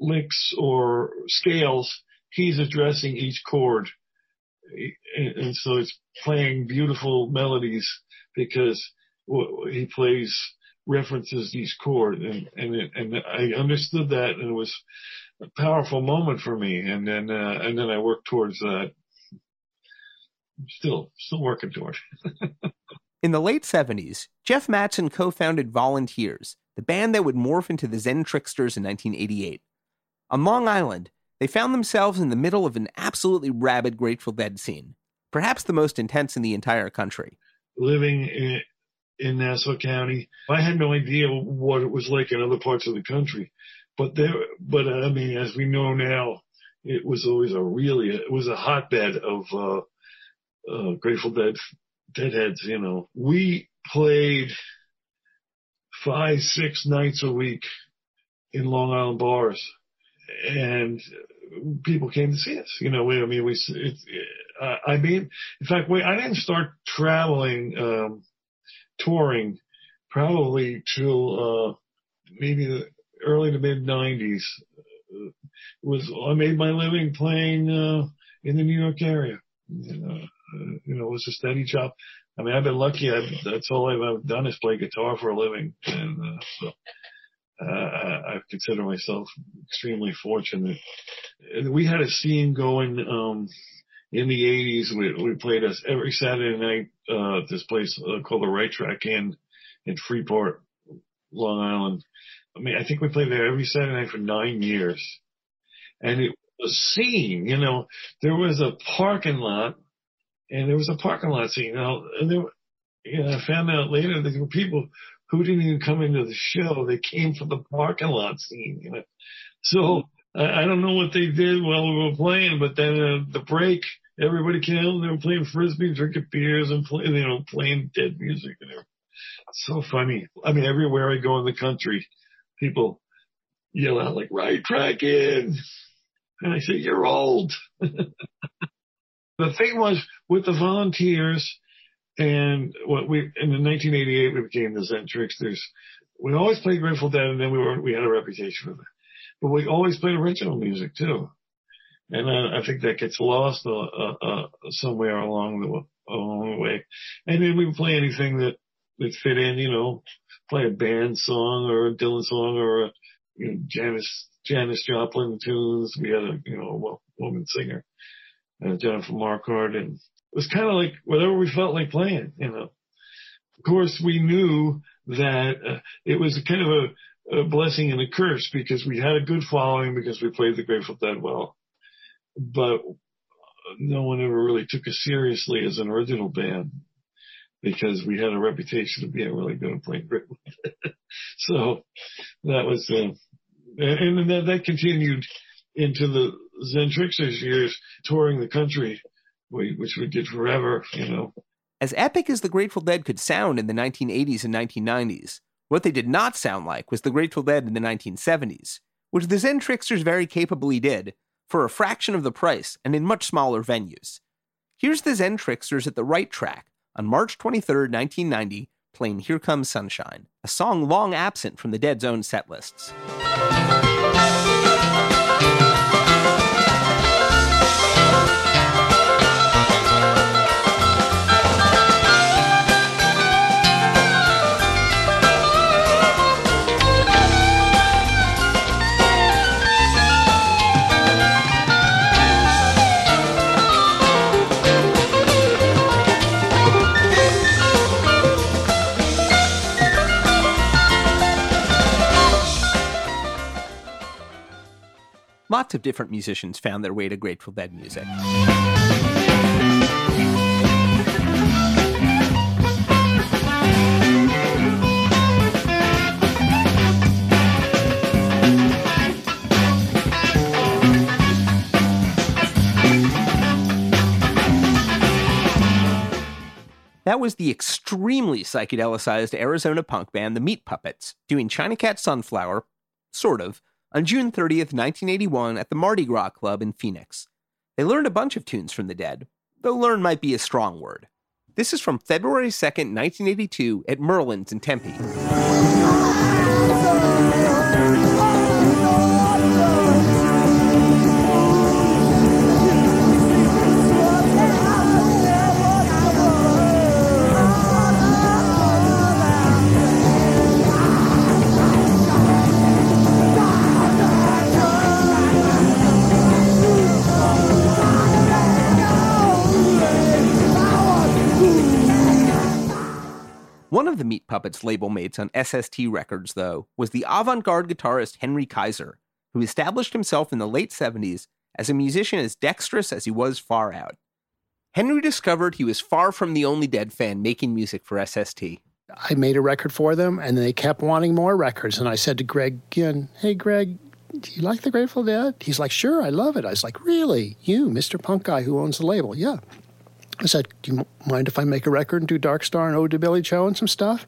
licks or scales. He's addressing each chord. And, so it's playing beautiful melodies because he plays references each chord and and it, and I understood that and it was a powerful moment for me and then uh, and then I worked towards that still still working toward. In the late 70s, Jeff Mattson co founded Volunteers, the band that would morph into the Zen Tricksters in 1988. On Long Island, they found themselves in the middle of an absolutely rabid Grateful Dead scene, perhaps the most intense in the entire country. living in, in Nassau County. I had no idea what it was like in other parts of the country, but there, but I mean, as we know now, it was always a really, it was a hotbed of, uh, uh, Grateful Dead, Deadheads, you know. We played five, six nights a week in Long Island bars and people came to see us. You know, we, I mean, we, it, I mean, in fact, we, I didn't start traveling, um, touring probably till, uh, maybe the early to mid nineties. Was, I made my living playing, uh, in the New York area. You know, uh, you know, it was a steady job. I mean, I've been lucky. I've, that's all I've ever done is play guitar for a living. And, uh, so, uh, I consider myself extremely fortunate. And we had a scene going, um, in the 80s. We, we played us every Saturday night, uh, at this place uh, called the Right Track Inn in Freeport, Long Island. I mean, I think we played there every Saturday night for nine years. And it was a scene, you know, there was a parking lot and there was a parking lot scene. Know, and there, you know, I found out later that there were people who didn't even come into the show. They came for the parking lot scene, you know. So I, I don't know what they did while we were playing, but then uh, the break, everybody came out and they were playing frisbee, drinking beers, and playing, you know, playing dead music and everything. So funny. I mean, everywhere I go in the country, people yell out like "Right in," and I say, "You're old." the thing was with the volunteers and what we in 1988 we became the Zen Tricksters. We always played Grateful Dead, and then we were we had a reputation for that. But we always played original music too, and I think that gets lost uh, uh, uh, somewhere along the along the way. And then we would play anything that that fit in, you know, play a band song or a Dylan song or a you know Janis Janis Joplin tunes. We had a you know a woman singer, uh, Jennifer Marquardt, and it was kind of like whatever we felt like playing, you know. Of course, we knew that uh, it was kind of a, a blessing and a curse because we had a good following because we played the Grateful Dead well, but no one ever really took us seriously as an original band because we had a reputation of being really good at playing Grateful Dead. so that was, uh, and, and that, that continued into the Zen Tricksters years touring the country which we did forever, you know. As epic as the Grateful Dead could sound in the 1980s and 1990s, what they did not sound like was the Grateful Dead in the 1970s, which the Zen Tricksters very capably did for a fraction of the price and in much smaller venues. Here's the Zen Tricksters at the right track on March 23, 1990, playing Here Comes Sunshine, a song long absent from the Dead's own set lists. Lots of different musicians found their way to Grateful Dead music. That was the extremely psychedelicized Arizona punk band The Meat Puppets doing China Cat Sunflower, sort of, on June 30th, 1981, at the Mardi Gras Club in Phoenix. They learned a bunch of tunes from the dead, though learn might be a strong word. This is from February 2nd, 1982, at Merlin's in Tempe. The Meat Puppets label mates on SST Records, though, was the avant garde guitarist Henry Kaiser, who established himself in the late 70s as a musician as dexterous as he was far out. Henry discovered he was far from the only Dead fan making music for SST. I made a record for them, and they kept wanting more records. And I said to Greg Ginn, "Hey, Greg, do you like the Grateful Dead?" He's like, "Sure, I love it." I was like, "Really? You, Mr. Punk guy who owns the label?" Yeah. I said, "Do you mind if I make a record and do Dark Star and Ode to Billy Joe and some stuff?"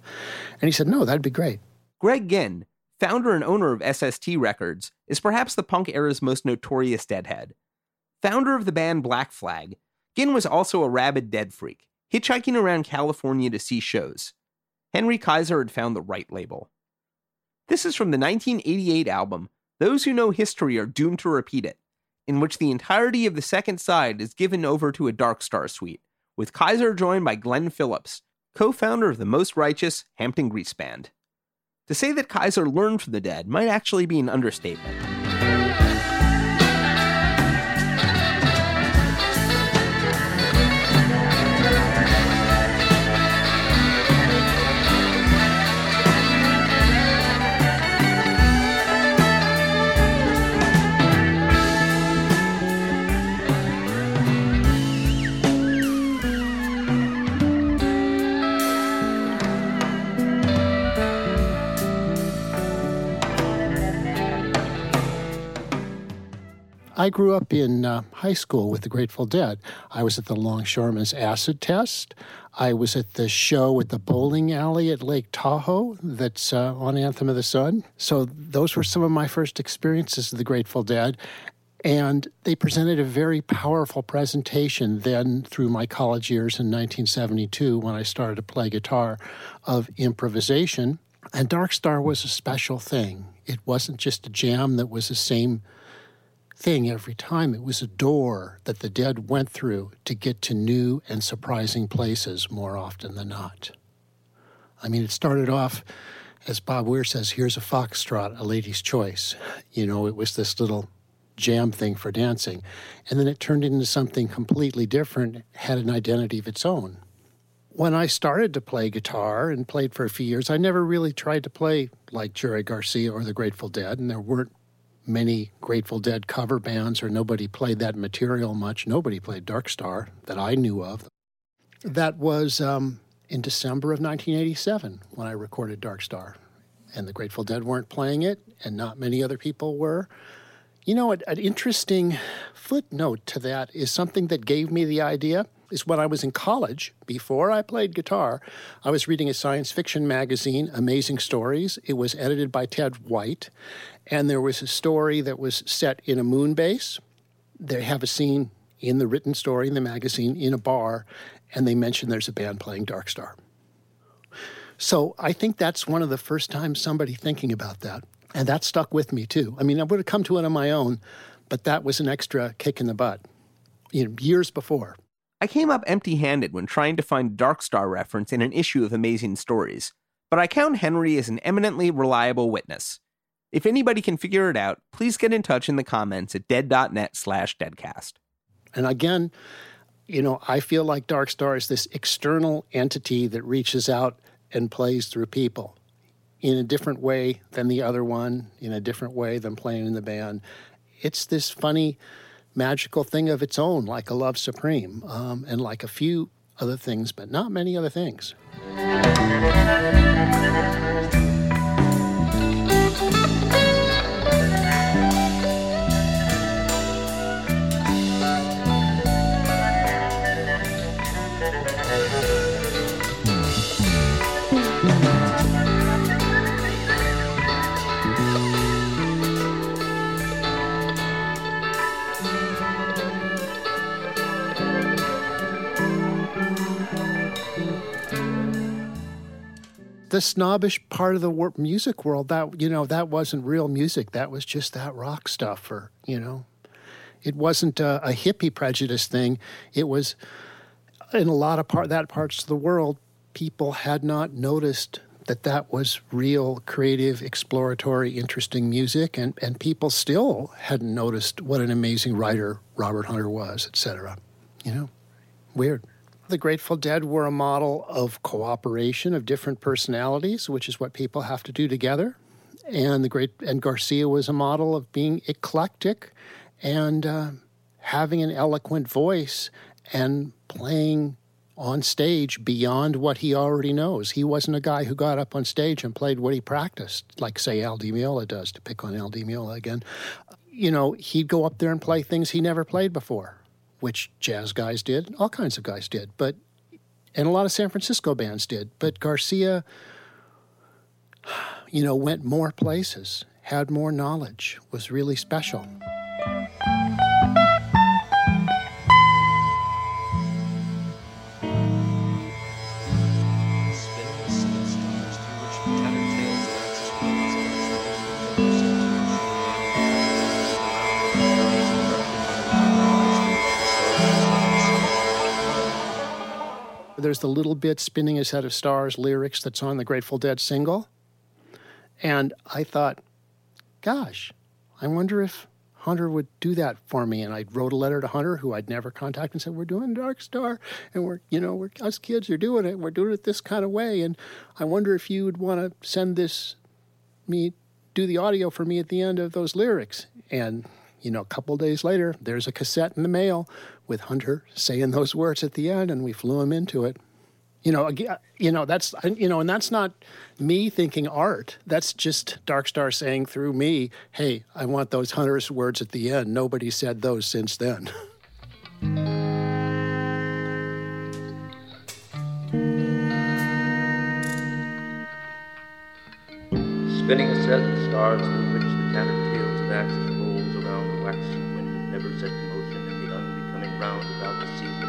And he said, "No, that'd be great." Greg Ginn, founder and owner of SST Records, is perhaps the punk era's most notorious deadhead. Founder of the band Black Flag, Ginn was also a rabid dead freak, hitchhiking around California to see shows. Henry Kaiser had found the right label. This is from the 1988 album, Those Who Know History Are Doomed to Repeat It, in which the entirety of the second side is given over to a Dark Star suite, with Kaiser joined by Glenn Phillips, co founder of the Most Righteous Hampton Grease Band. To say that Kaiser learned from the dead might actually be an understatement. I grew up in uh, high school with the Grateful Dead. I was at the Longshoremen's Acid Test. I was at the show at the bowling alley at Lake Tahoe that's uh, on Anthem of the Sun. So those were some of my first experiences of the Grateful Dead. And they presented a very powerful presentation then through my college years in 1972 when I started to play guitar of improvisation. And Dark Star was a special thing. It wasn't just a jam that was the same thing every time. It was a door that the dead went through to get to new and surprising places more often than not. I mean, it started off, as Bob Weir says, here's a foxtrot, a lady's choice. You know, it was this little jam thing for dancing. And then it turned into something completely different, had an identity of its own. When I started to play guitar and played for a few years, I never really tried to play like Jerry Garcia or the Grateful Dead, and there weren't many Grateful Dead cover bands, or nobody played that material much. Nobody played Dark Star that I knew of. That was um, in December of 1987 when I recorded Dark Star. And the Grateful Dead weren't playing it, and not many other people were. You know, an, an interesting footnote to that is something that gave me the idea is when I was in college, before I played guitar, I was reading a science fiction magazine, Amazing Stories. It was edited by Ted White, and there was a story that was set in a moon base. They have a scene in the written story in the magazine in a bar, and they mention there's a band playing Dark Star. So I think that's one of the first times somebody thinking about that. And that stuck with me too. I mean, I would have come to it on my own, but that was an extra kick in the butt you know, years before. I came up empty handed when trying to find Dark Star reference in an issue of Amazing Stories, but I count Henry as an eminently reliable witness. If anybody can figure it out, please get in touch in the comments at dead.net slash deadcast. And again, you know, I feel like Dark Star is this external entity that reaches out and plays through people in a different way than the other one, in a different way than playing in the band. It's this funny, magical thing of its own, like a Love Supreme, um, and like a few other things, but not many other things. The snobbish part of the wor- music world that you know that wasn't real music. That was just that rock stuff or you know. It wasn't a, a hippie prejudice thing. It was in a lot of part that parts of the world people had not noticed that that was real creative exploratory interesting music and, and people still hadn't noticed what an amazing writer robert hunter was etc you know? Weird the Grateful Dead were a model of cooperation of different personalities, which is what people have to do together. And the great and Garcia was a model of being eclectic and uh, having an eloquent voice and playing on stage beyond what he already knows. He wasn't a guy who got up on stage and played what he practiced, like, say, Al Di Meola does, to pick on Al Di Meola again. You know, he'd go up there and play things he never played before, which jazz guys did, all kinds of guys did, but and a lot of San Francisco bands did. But Garcia, you know, went more places, had more knowledge, was really special. There's the little bit spinning a set of stars lyrics that's on the Grateful Dead single. And I thought, gosh, I wonder if Hunter would do that for me. And I wrote a letter to Hunter, who I'd never contacted, and said, "We're doing Dark Star, and we're, you know, we're us kids are doing it. We're doing it this kind of way, and I wonder if you would want to send this me do the audio for me at the end of those lyrics." And you know, a couple days later, there's a cassette in the mail with Hunter saying those words at the end, and we flew him into it. You know, again, you know that's you know, and that's not me thinking art. That's just Dark Star saying through me, "Hey, I want those Hunter's words at the end." Nobody said those since then. Spinning a set of stars through which the tattered tails of round about the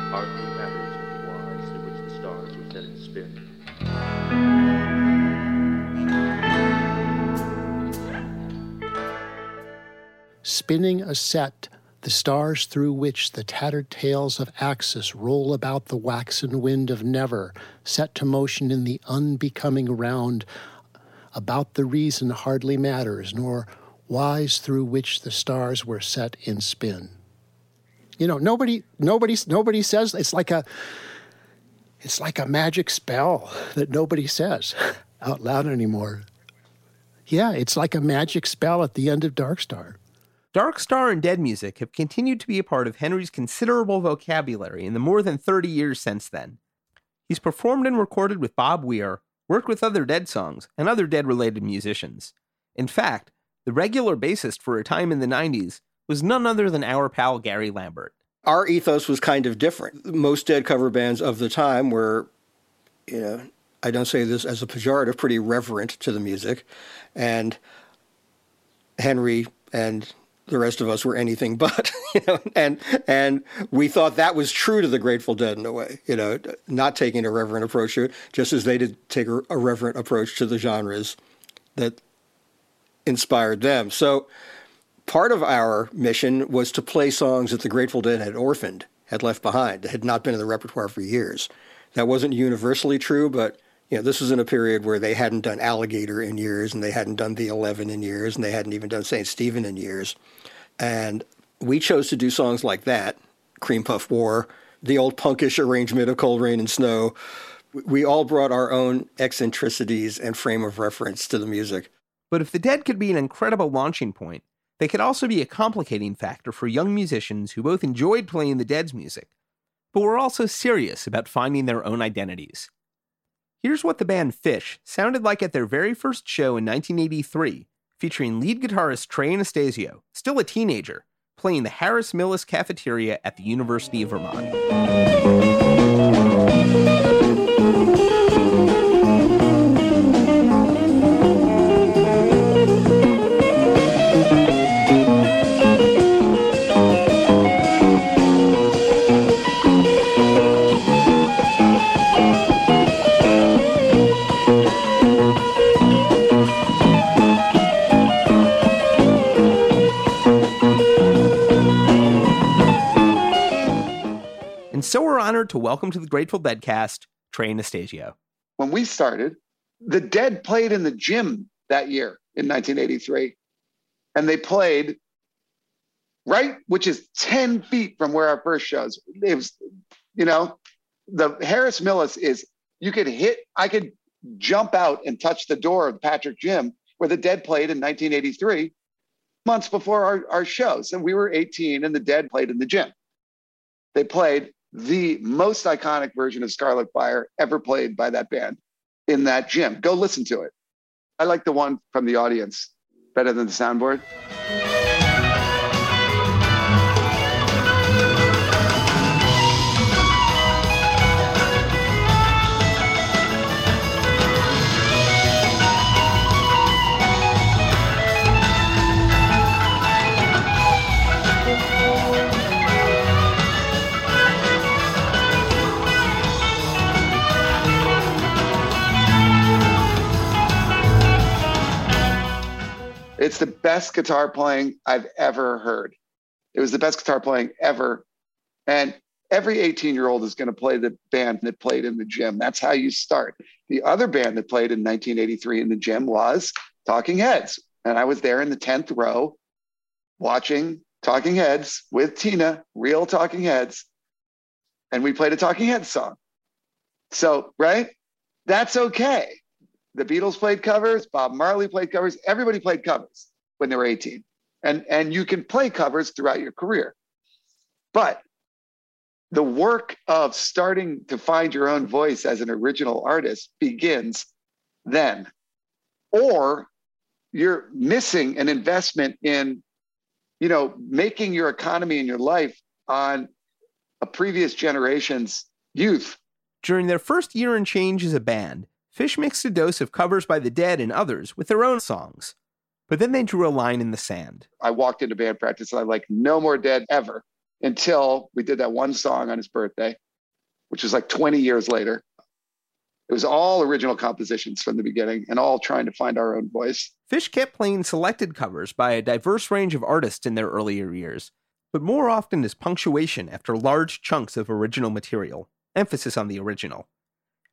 hardly matters with the wise through which the stars were set in spin. spinning a set, the stars through which the tattered tails of Axis roll about the waxen wind of never, set to motion in the unbecoming round, about the reason hardly matters, nor wise through which the stars were set in spin. You know, nobody, nobody, nobody says it's like a, it's like a magic spell that nobody says out loud anymore. Yeah, it's like a magic spell at the end of Dark Star. Dark Star and Dead music have continued to be a part of Henry's considerable vocabulary in the more than 30 years since then. He's performed and recorded with Bob Weir, worked with other Dead songs, and other Dead related musicians. In fact, the regular bassist for a time in the 90s was none other than our pal Gary Lambert. Our ethos was kind of different. Most Dead cover bands of the time were, you know, I don't say this as a pejorative, pretty reverent to the music. And Henry and the rest of us were anything but, you know, and and we thought that was true to the Grateful Dead in a way, you know, not taking a reverent approach to it, just as they did take a, a reverent approach to the genres that inspired them. So part of our mission was to play songs that the Grateful Dead had orphaned, had left behind, that had not been in the repertoire for years. That wasn't universally true, but you know, this was in a period where they hadn't done Alligator in years, and they hadn't done The Eleven in years, and they hadn't even done St. Stephen in years. And we chose to do songs like that, Cream Puff War, the old punkish arrangement of Cold Rain and Snow. We all brought our own eccentricities and frame of reference to the music. But if the Dead could be an incredible launching point, they could also be a complicating factor for young musicians who both enjoyed playing the Dead's music, but were also serious about finding their own identities. Here's what the band Phish sounded like at their very first show in 1983, featuring lead guitarist Trey Anastasio, still a teenager, playing the Harris Millis Cafeteria at the University of Vermont. Honored to welcome to the Grateful Dead cast Trey Anastasio. when we started, the Dead played in the gym that year in 1983. And they played right, which is 10 feet from where our first shows. It was, you know, the Harris Millis is, you could hit, I could jump out and touch the door of Patrick Gym where the Dead played in 1983, months before our, our shows. And we were 18 and the Dead played in the gym. They played the most iconic version of Scarlet Fire ever played by that band in that gym. Go listen to it. I like the one from the audience better than the soundboard. It's the best guitar playing I've ever heard. It was the best guitar playing ever. And every 18 year old is going to play the band that played in the gym. That's how you start. The other band that played in 1983 in the gym was Talking Heads. And I was there in the 10th row watching Talking Heads with Tina, real Talking Heads. And we played a Talking Heads song. So, right? That's okay the Beatles played covers, Bob Marley played covers, everybody played covers when they were 18. And, and you can play covers throughout your career. But the work of starting to find your own voice as an original artist begins then. Or you're missing an investment in, you know, making your economy and your life on a previous generation's youth. During their first year and change as a band, Phish mixed a dose of covers by the Dead and others with their own songs. But then they drew a line in the sand. I walked into band practice and I'm like, no more Dead ever until we did that one song on his birthday, which was like 20 years later. It was all original compositions from the beginning and all trying to find our own voice. Phish kept playing selected covers by a diverse range of artists in their earlier years, but more often as punctuation after large chunks of original material, emphasis on the original.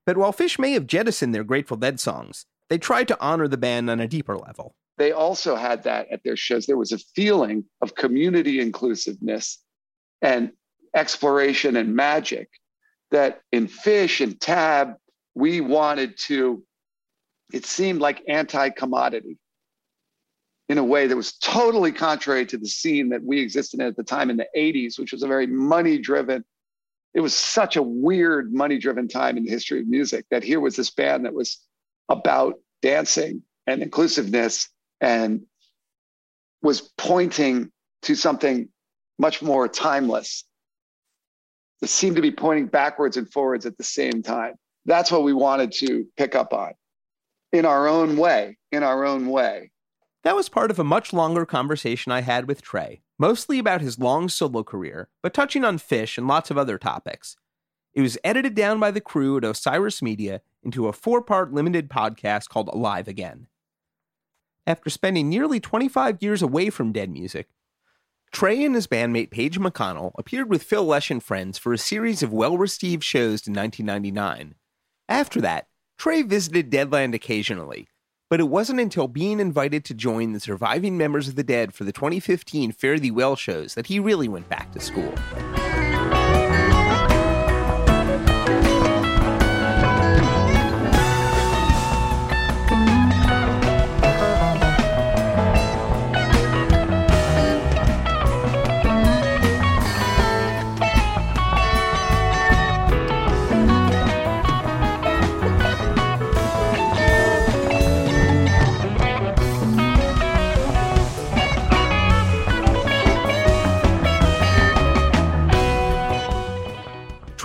But while Phish may have jettisoned their Grateful Dead songs, they tried to honor the band on a deeper level. They also had that at their shows. There was a feeling of community inclusiveness and exploration and magic that in Phish and Tab, we wanted to, it seemed like anti commodity in a way that was totally contrary to the scene that we existed in at the time in the 80s, which was a very money driven, it was such a weird money driven time in the history of music that here was this band that was about dancing and inclusiveness and was pointing to something much more timeless. That seemed to be pointing backwards and forwards at the same time. That's what we wanted to pick up on. In our own way in our own way. That was part of a much longer conversation i had with trey mostly about his long solo career, but touching on Phish and lots of other topics. It was edited down by the crew at Osiris Media into a four part limited podcast called Alive Again. After spending nearly 25 years away from dead music, Trey and his bandmate Page McConnell appeared with Phil Lesh and friends for a series of well received shows in 1999. After that, Trey visited Deadland occasionally, but it wasn't until being invited to join the surviving members of the Dead for the 2015 Fare Thee Well shows that he really went back to school.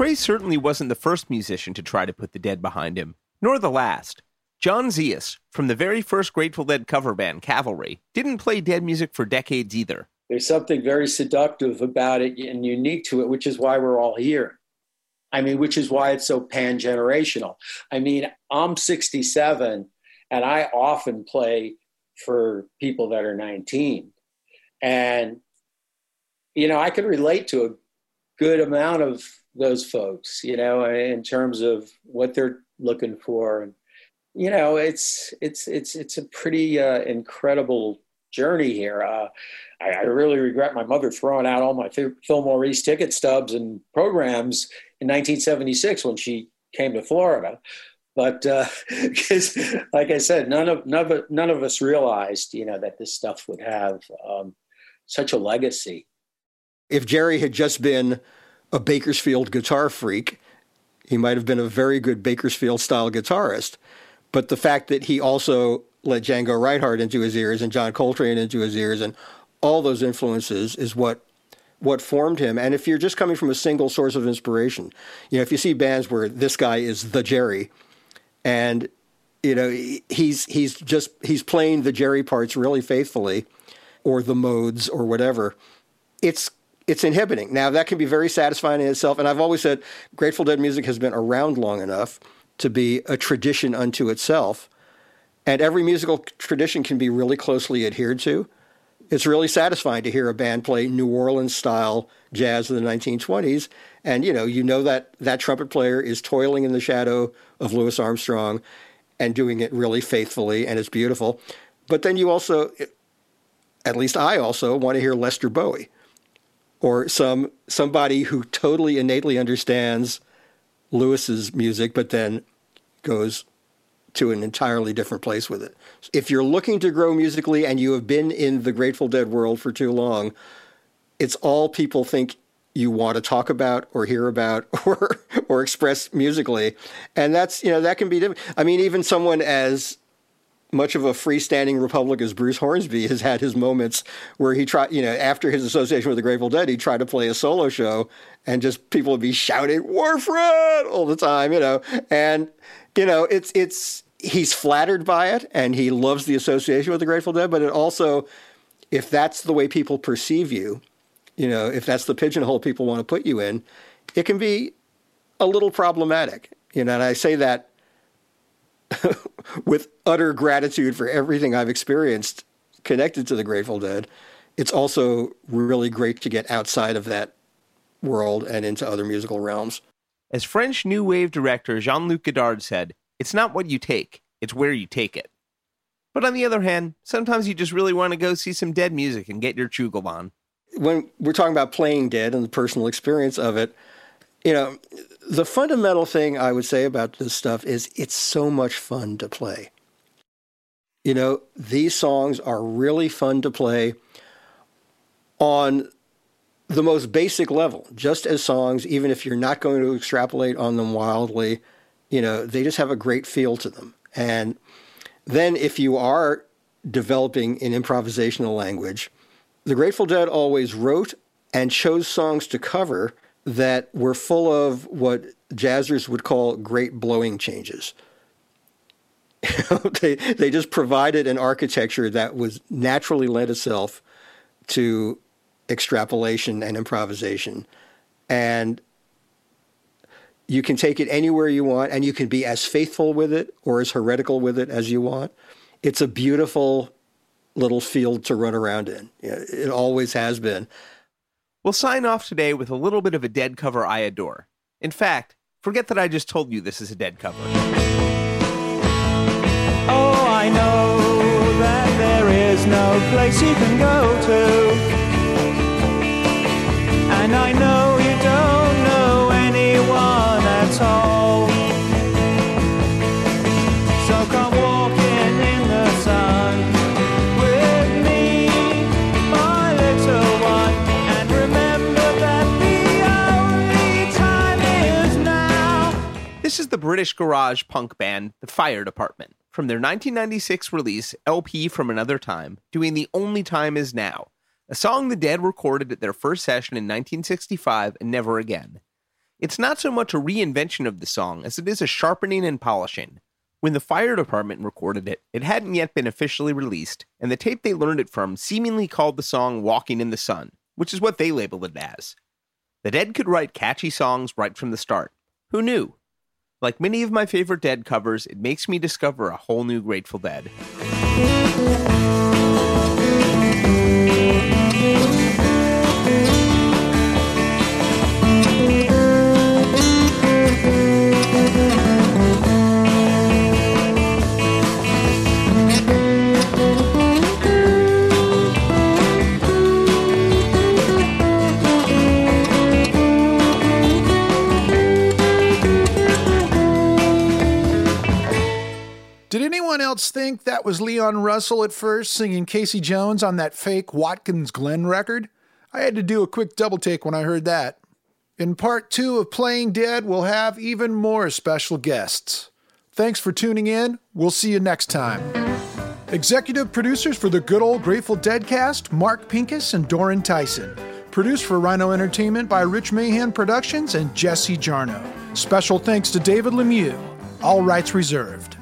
Trey certainly wasn't the first musician to try to put the dead behind him, nor the last. John Zias, from the very first Grateful Dead cover band, Cavalry, didn't play dead music for decades either. There's something very seductive about it and unique to it, which is why we're all here. I mean, which is why it's so pan generational. I mean, I'm 67 and I often play for people that are 19. And, you know, I could relate to a good amount of those folks, you know, in terms of what they're looking for. And, you know, it's it's it's it's a pretty uh, incredible journey here. Uh, I, I, really regret my mother throwing out all my Fillmore East ticket stubs and programs in 1976 when she came to Florida. But because, uh, like I said, none of none of none of us realized, you know, that this stuff would have um, such a legacy. If Jerry had just been a Bakersfield guitar freak. He might have been a very good Bakersfield style guitarist, but the fact that he also let Django Reinhardt into his ears and John Coltrane into his ears and all those influences is what what formed him. And if you're just coming from a single source of inspiration, you know, if you see bands where this guy is the Jerry, and you know he's he's just he's playing the Jerry parts really faithfully, or the modes or whatever, it's it's inhibiting. Now that can be very satisfying in itself. And I've always said Grateful Dead music has been around long enough to be a tradition unto itself. And every musical tradition can be really closely adhered to it's really satisfying to hear a band play New Orleans style jazz of the 1920s. And, you know, you know that that trumpet player is toiling in the shadow of Louis Armstrong and doing it really faithfully, and it's beautiful. But then you also, at least I also, want to hear Lester Bowie or some somebody who totally innately understands Louis's music, but then goes to an entirely different place with it. If you're looking to grow musically and you have been in the Grateful Dead world for too long, it's all people think you want to talk about or hear about or or express musically. And that's, you know, that can be different. I mean, even someone as much of a freestanding republic as Bruce Hornsby has had his moments where he tried, you know, after his association with the Grateful Dead, he tried to play a solo show and just people would be shouting Warfred all the time, you know. And you know, it's it's he's flattered by it and he loves the association with the Grateful Dead, but it also, if that's the way people perceive you, you know, if that's the pigeonhole people want to put you in, it can be a little problematic. You know, and I say that with utter gratitude for everything I've experienced connected to the Grateful Dead. It's also really great to get outside of that world and into other musical realms. As French New Wave director Jean Luc Godard said, it's not what you take, it's where you take it. But on the other hand, sometimes you just really want to go see some dead music and get your chugel on. When we're talking about playing dead and the personal experience of it, you know, the fundamental thing I would say about this stuff is it's so much fun to play. You know, these songs are really fun to play on the most basic level, just as songs, even if you're not going to extrapolate on them wildly, you know, they just have a great feel to them. And then if you are developing an improvisational language, the Grateful Dead always wrote and chose songs to cover that were full of what jazzers would call great blowing changes. they, they just provided an architecture that was naturally lent itself to extrapolation and improvisation. And you can take it anywhere you want, and you can be as faithful with it or as heretical with it as you want. It's a beautiful little field to run around in. It always has been. We'll sign off today with a little bit of a dead cover I adore. In fact, forget that I just told you this is a dead cover. Oh, I know that there is no place you can go to. And I know This is the British garage punk band, The Fire Department, from their 1996 release, LP from Another Time, doing The Only Time Is Now, a song the Dead recorded at their first session in 1965 and never again. It's not so much a reinvention of the song as it is a sharpening and polishing. When the fire department recorded it, it hadn't yet been officially released, and the tape they learned it from seemingly called the song Walking in the Sun, which is what they labeled it as. The Dead could write catchy songs right from the start. Who knew? Like many of my favorite Dead covers, it makes me discover a whole new Grateful Dead. Anyone else think that was Leon Russell at first singing Casey Jones on that fake Watkins Glen record? I had to do a quick double take when I heard that. In part two of Playing Dead, we'll have even more special guests. Thanks for tuning in. We'll see you next time. Executive producers for the good old Grateful Dead cast Mark Pinkus and Doran Tyson. Produced for Rhino Entertainment by Rich Mahan Productions and Jesse Jarnow. Special thanks to David Lemieux. All rights reserved.